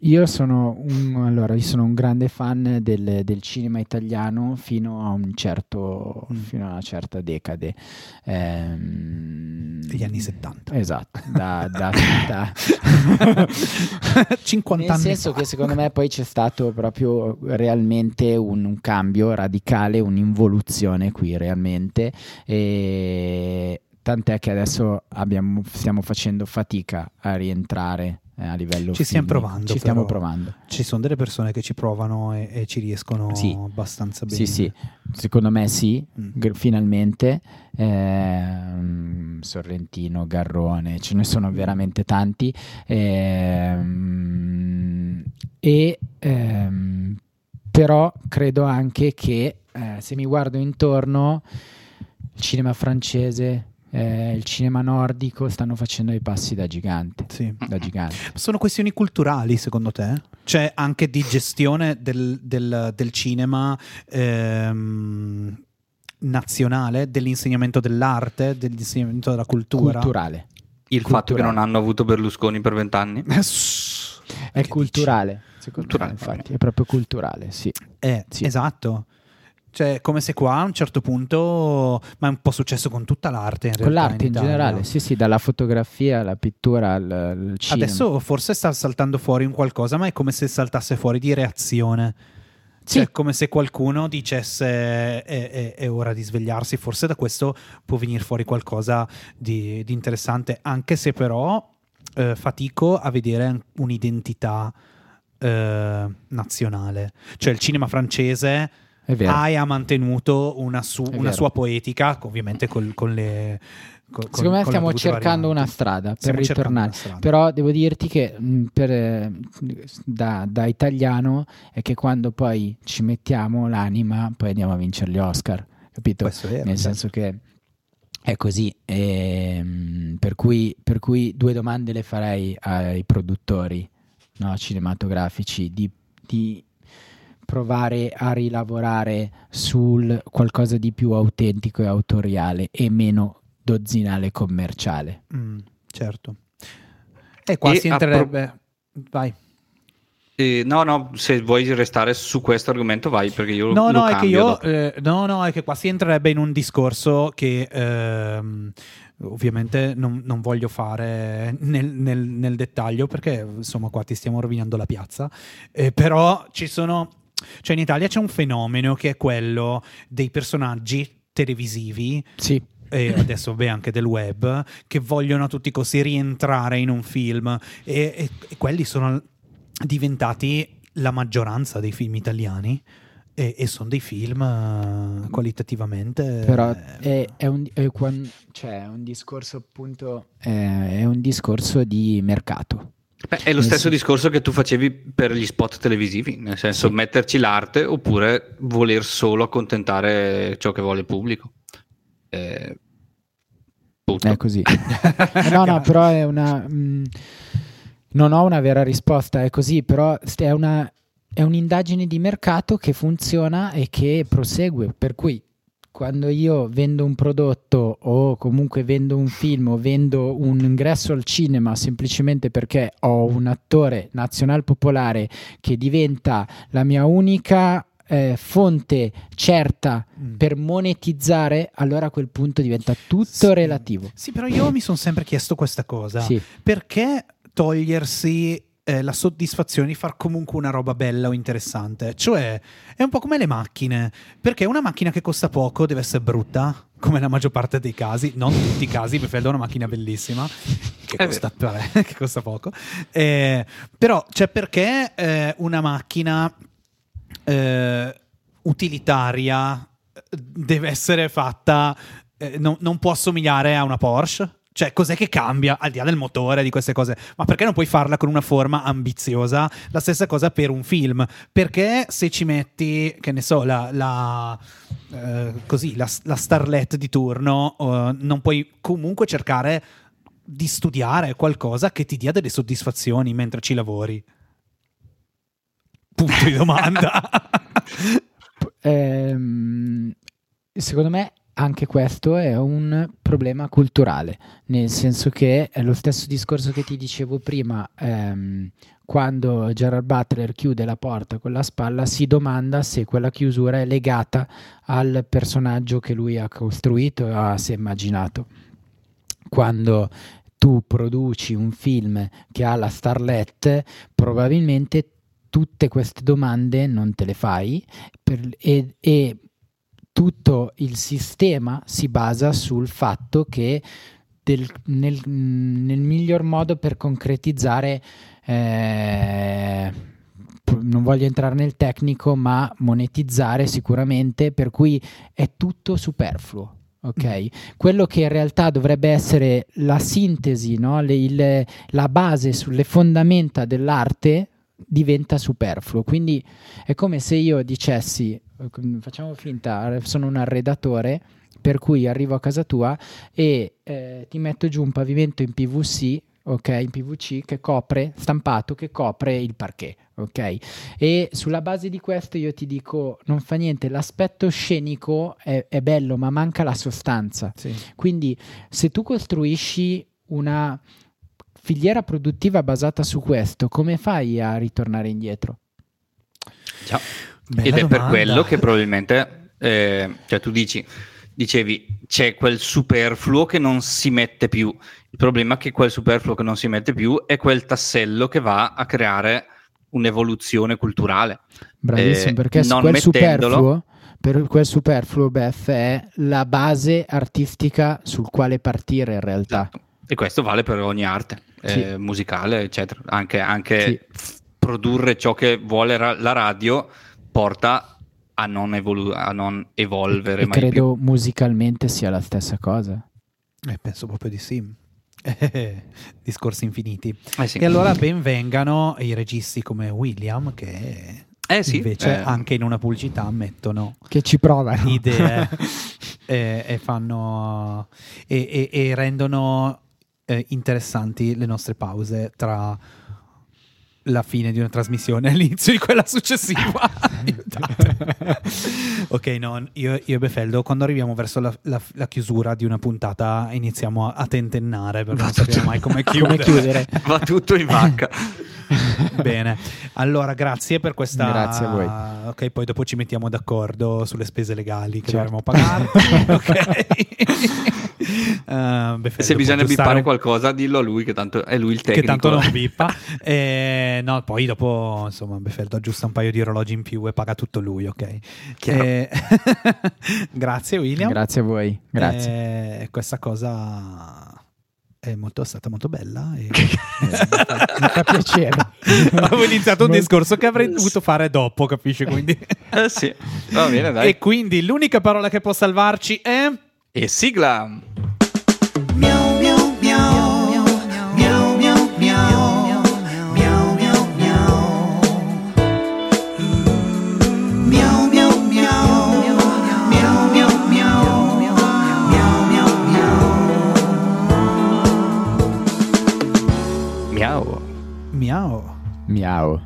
io sono un, allora, io sono un grande fan del, del cinema italiano fino a un certo Mm. fino a una certa decade. Ehm, Degli anni 70. Esatto, da, da- da- 50 nel anni senso fa. che secondo me poi c'è stato proprio realmente un, un cambio radicale, un'involuzione qui realmente. E tant'è che adesso abbiamo- stiamo facendo fatica a rientrare a livello Ci stiamo provando, Ci stiamo provando. Ci sono delle persone che ci provano e, e ci riescono Sì. abbastanza bene. Sì, sì, secondo me sì, Mm. finalmente. Ehm, Sorrentino, Garrone, ce ne sono veramente tanti. Ehm, e ehm, però credo anche che eh, se mi guardo intorno, il cinema francese, eh, il cinema nordico stanno facendo dei passi da gigante. Sì. Da gigante. Sono questioni culturali secondo te? Cioè anche di gestione del, del- del cinema ehm, nazionale, dell'insegnamento dell'arte, dell'insegnamento della cultura? Culturale. Il fatto che Culturale. non hanno avuto Berlusconi per vent'anni. È Che culturale, secondo Culturale, me, infatti, è proprio culturale, sì. Eh, Sì. esatto. Cioè, come se qua a un certo punto, ma è un po' successo con tutta l'arte in Con realtà l'arte in, Italia. generale, sì, sì, dalla fotografia alla pittura al, al cinema. Adesso forse sta saltando fuori un qualcosa, ma è come se saltasse fuori di reazione. Sì. Cioè, come se qualcuno dicesse è, è- è ora di svegliarsi. Forse da questo può venire fuori qualcosa di, di interessante, anche se però eh, fatico a vedere un'identità eh, nazionale. Cioè, il cinema francese vero. ha e ha mantenuto una, su- una sua poetica, ovviamente col- con le. con- con- Secondo me stiamo cercando varianti. una strada per Stiamo ritornare. strada. Però devo dirti che mh, per, eh, da, da italiano è che quando poi ci mettiamo l'anima, poi andiamo a vincere gli Oscar, capito? Questo è vero, Nel certo. senso che è così. Ehm, per, cui, per cui due domande le farei ai produttori no, cinematografici di, di provare a rilavorare sul qualcosa di più autentico e autoriale e meno dozzinale commerciale. Mm, certo. E qua E si entrerebbe... Vai. Eh, no, no, se vuoi restare su questo argomento vai perché io No, lo no, è che io. eh, no, no, è che qua si entrerebbe in un discorso che ehm, ovviamente non, non voglio fare nel, nel- nel dettaglio perché insomma qua ti stiamo rovinando la piazza. Eh, però ci sono. Cioè, in Italia c'è un fenomeno che è quello dei personaggi televisivi Sì, e adesso beh anche del web che vogliono a tutti i costi rientrare in un film e, e- e quelli sono diventati la maggioranza dei film italiani e, e sono dei film eh, qualitativamente però eh, è, è un, è quan- cioè, è un discorso appunto, è un discorso di mercato. Beh, è lo stesso sen- discorso che tu facevi per gli spot televisivi, nel senso Sì. metterci l'arte oppure voler solo accontentare ciò che vuole il pubblico. Eh. È così. Eh, no, no, però è una. mh, non ho una vera risposta, è così, però è, una, è un'indagine di mercato che funziona e che prosegue. Per cui quando io vendo un prodotto o comunque vendo un film o vendo un ingresso al cinema semplicemente perché ho un attore nazional popolare che diventa la mia unica eh, fonte certa Mm. per monetizzare, allora a quel punto diventa tutto Sì. relativo. sì però io mi sono sempre chiesto questa cosa Sì. perché togliersi eh, la soddisfazione di far comunque una roba bella o interessante. Cioè è un po' come le macchine perché una macchina che costa poco deve essere brutta come la maggior parte dei casi non tutti i casi perché è una macchina bellissima che costa, che costa poco. Eh, però cioè perché eh, una macchina eh, utilitaria eh, deve essere fatta, eh, non, non può assomigliare a una Porsche? Cioè, cos'è che cambia al di là del motore, di queste cose? Ma perché non puoi farla con una forma ambiziosa? La stessa cosa per un film. Perché se ci metti, che ne so, la, la, eh, così, la, la starlet di turno, eh, non puoi comunque cercare di studiare qualcosa che ti dia delle soddisfazioni mentre ci lavori? Punto di domanda. Ehm, secondo me anche questo è un problema culturale, nel senso che è lo stesso discorso che ti dicevo prima, ehm, quando Gerard Butler chiude la porta con la spalla si domanda se quella chiusura è legata al personaggio che lui ha costruito ha si è immaginato. Quando tu produci un film che ha la starlet, probabilmente tutte queste domande non te le fai per- e, e tutto il sistema si basa sul fatto che del- nel, nel miglior modo per concretizzare eh, non voglio entrare nel tecnico ma monetizzare sicuramente per cui è tutto superfluo ok quello che in realtà dovrebbe essere la sintesi no? Le- il- la base sulle fondamenta dell'arte diventa superfluo. Quindi è come se io dicessi, facciamo finta, sono un arredatore, per cui arrivo a casa tua e eh, ti metto giù un pavimento in PVC, ok, in PVC che copre, stampato, che copre il parquet, ok? E sulla base di questo io ti dico, non fa niente, l'aspetto scenico è, è bello, ma manca la sostanza. Sì. Quindi se tu costruisci una filiera produttiva basata su questo, come fai a ritornare indietro? Ciao. Bella Ed è per domanda. quello che probabilmente, eh, cioè tu dici, dicevi, c'è quel superfluo che non si mette più. Il problema è che quel superfluo che non si mette più è quel tassello che va a creare un'evoluzione culturale. Bravissimo, Eh, perché non quel superfluo, per quel superfluo, Beth, è la base artistica sul quale partire in realtà. E questo vale per ogni arte, Sì. eh, musicale, eccetera. Anche, anche Sì. produrre ciò che vuole ra- la radio porta a non, evolu- a non evolvere E mai credo musicalmente sia la stessa cosa. Eh, penso proprio di sì. Discorsi infiniti. più. Eh sì. E allora ben vengano i registi come William che Eh sì, Invece eh. anche in una pubblicità mettono Che ci provano. idee e, e fanno e, e- e rendono eh, interessanti le nostre pause tra la fine di una trasmissione e l'inizio di quella successiva. Ok, no, io, io e Befeldo, quando arriviamo verso la, la- la chiusura di una puntata, iniziamo a, a tentennare perché non sappiamo mai come chiudere. Come chiudere? Va tutto in vacca. Bene, allora grazie per questa. Grazie a voi. Ok, poi dopo ci mettiamo d'accordo sulle spese legali che Certo. dovremo pagare. ok. Eh, Befeldo Se bisogna bippare un- qualcosa, dillo a lui che tanto è lui il Che tecnico. tanto non bippa. Eh, no, poi dopo, insomma, Befeldo aggiusta un paio di orologi in più e paga tutto lui, ok? Chiaro. Eh, grazie William. Grazie a voi. Grazie. Eh, questa cosa è molto, stata molto bella. E... Mi fa piacere. Avevo iniziato un discorso che avrei dovuto fare dopo, capisci? Quindi... Eh sì, va bene, dai. E quindi l'unica parola che può salvarci è... E sigla. Meow.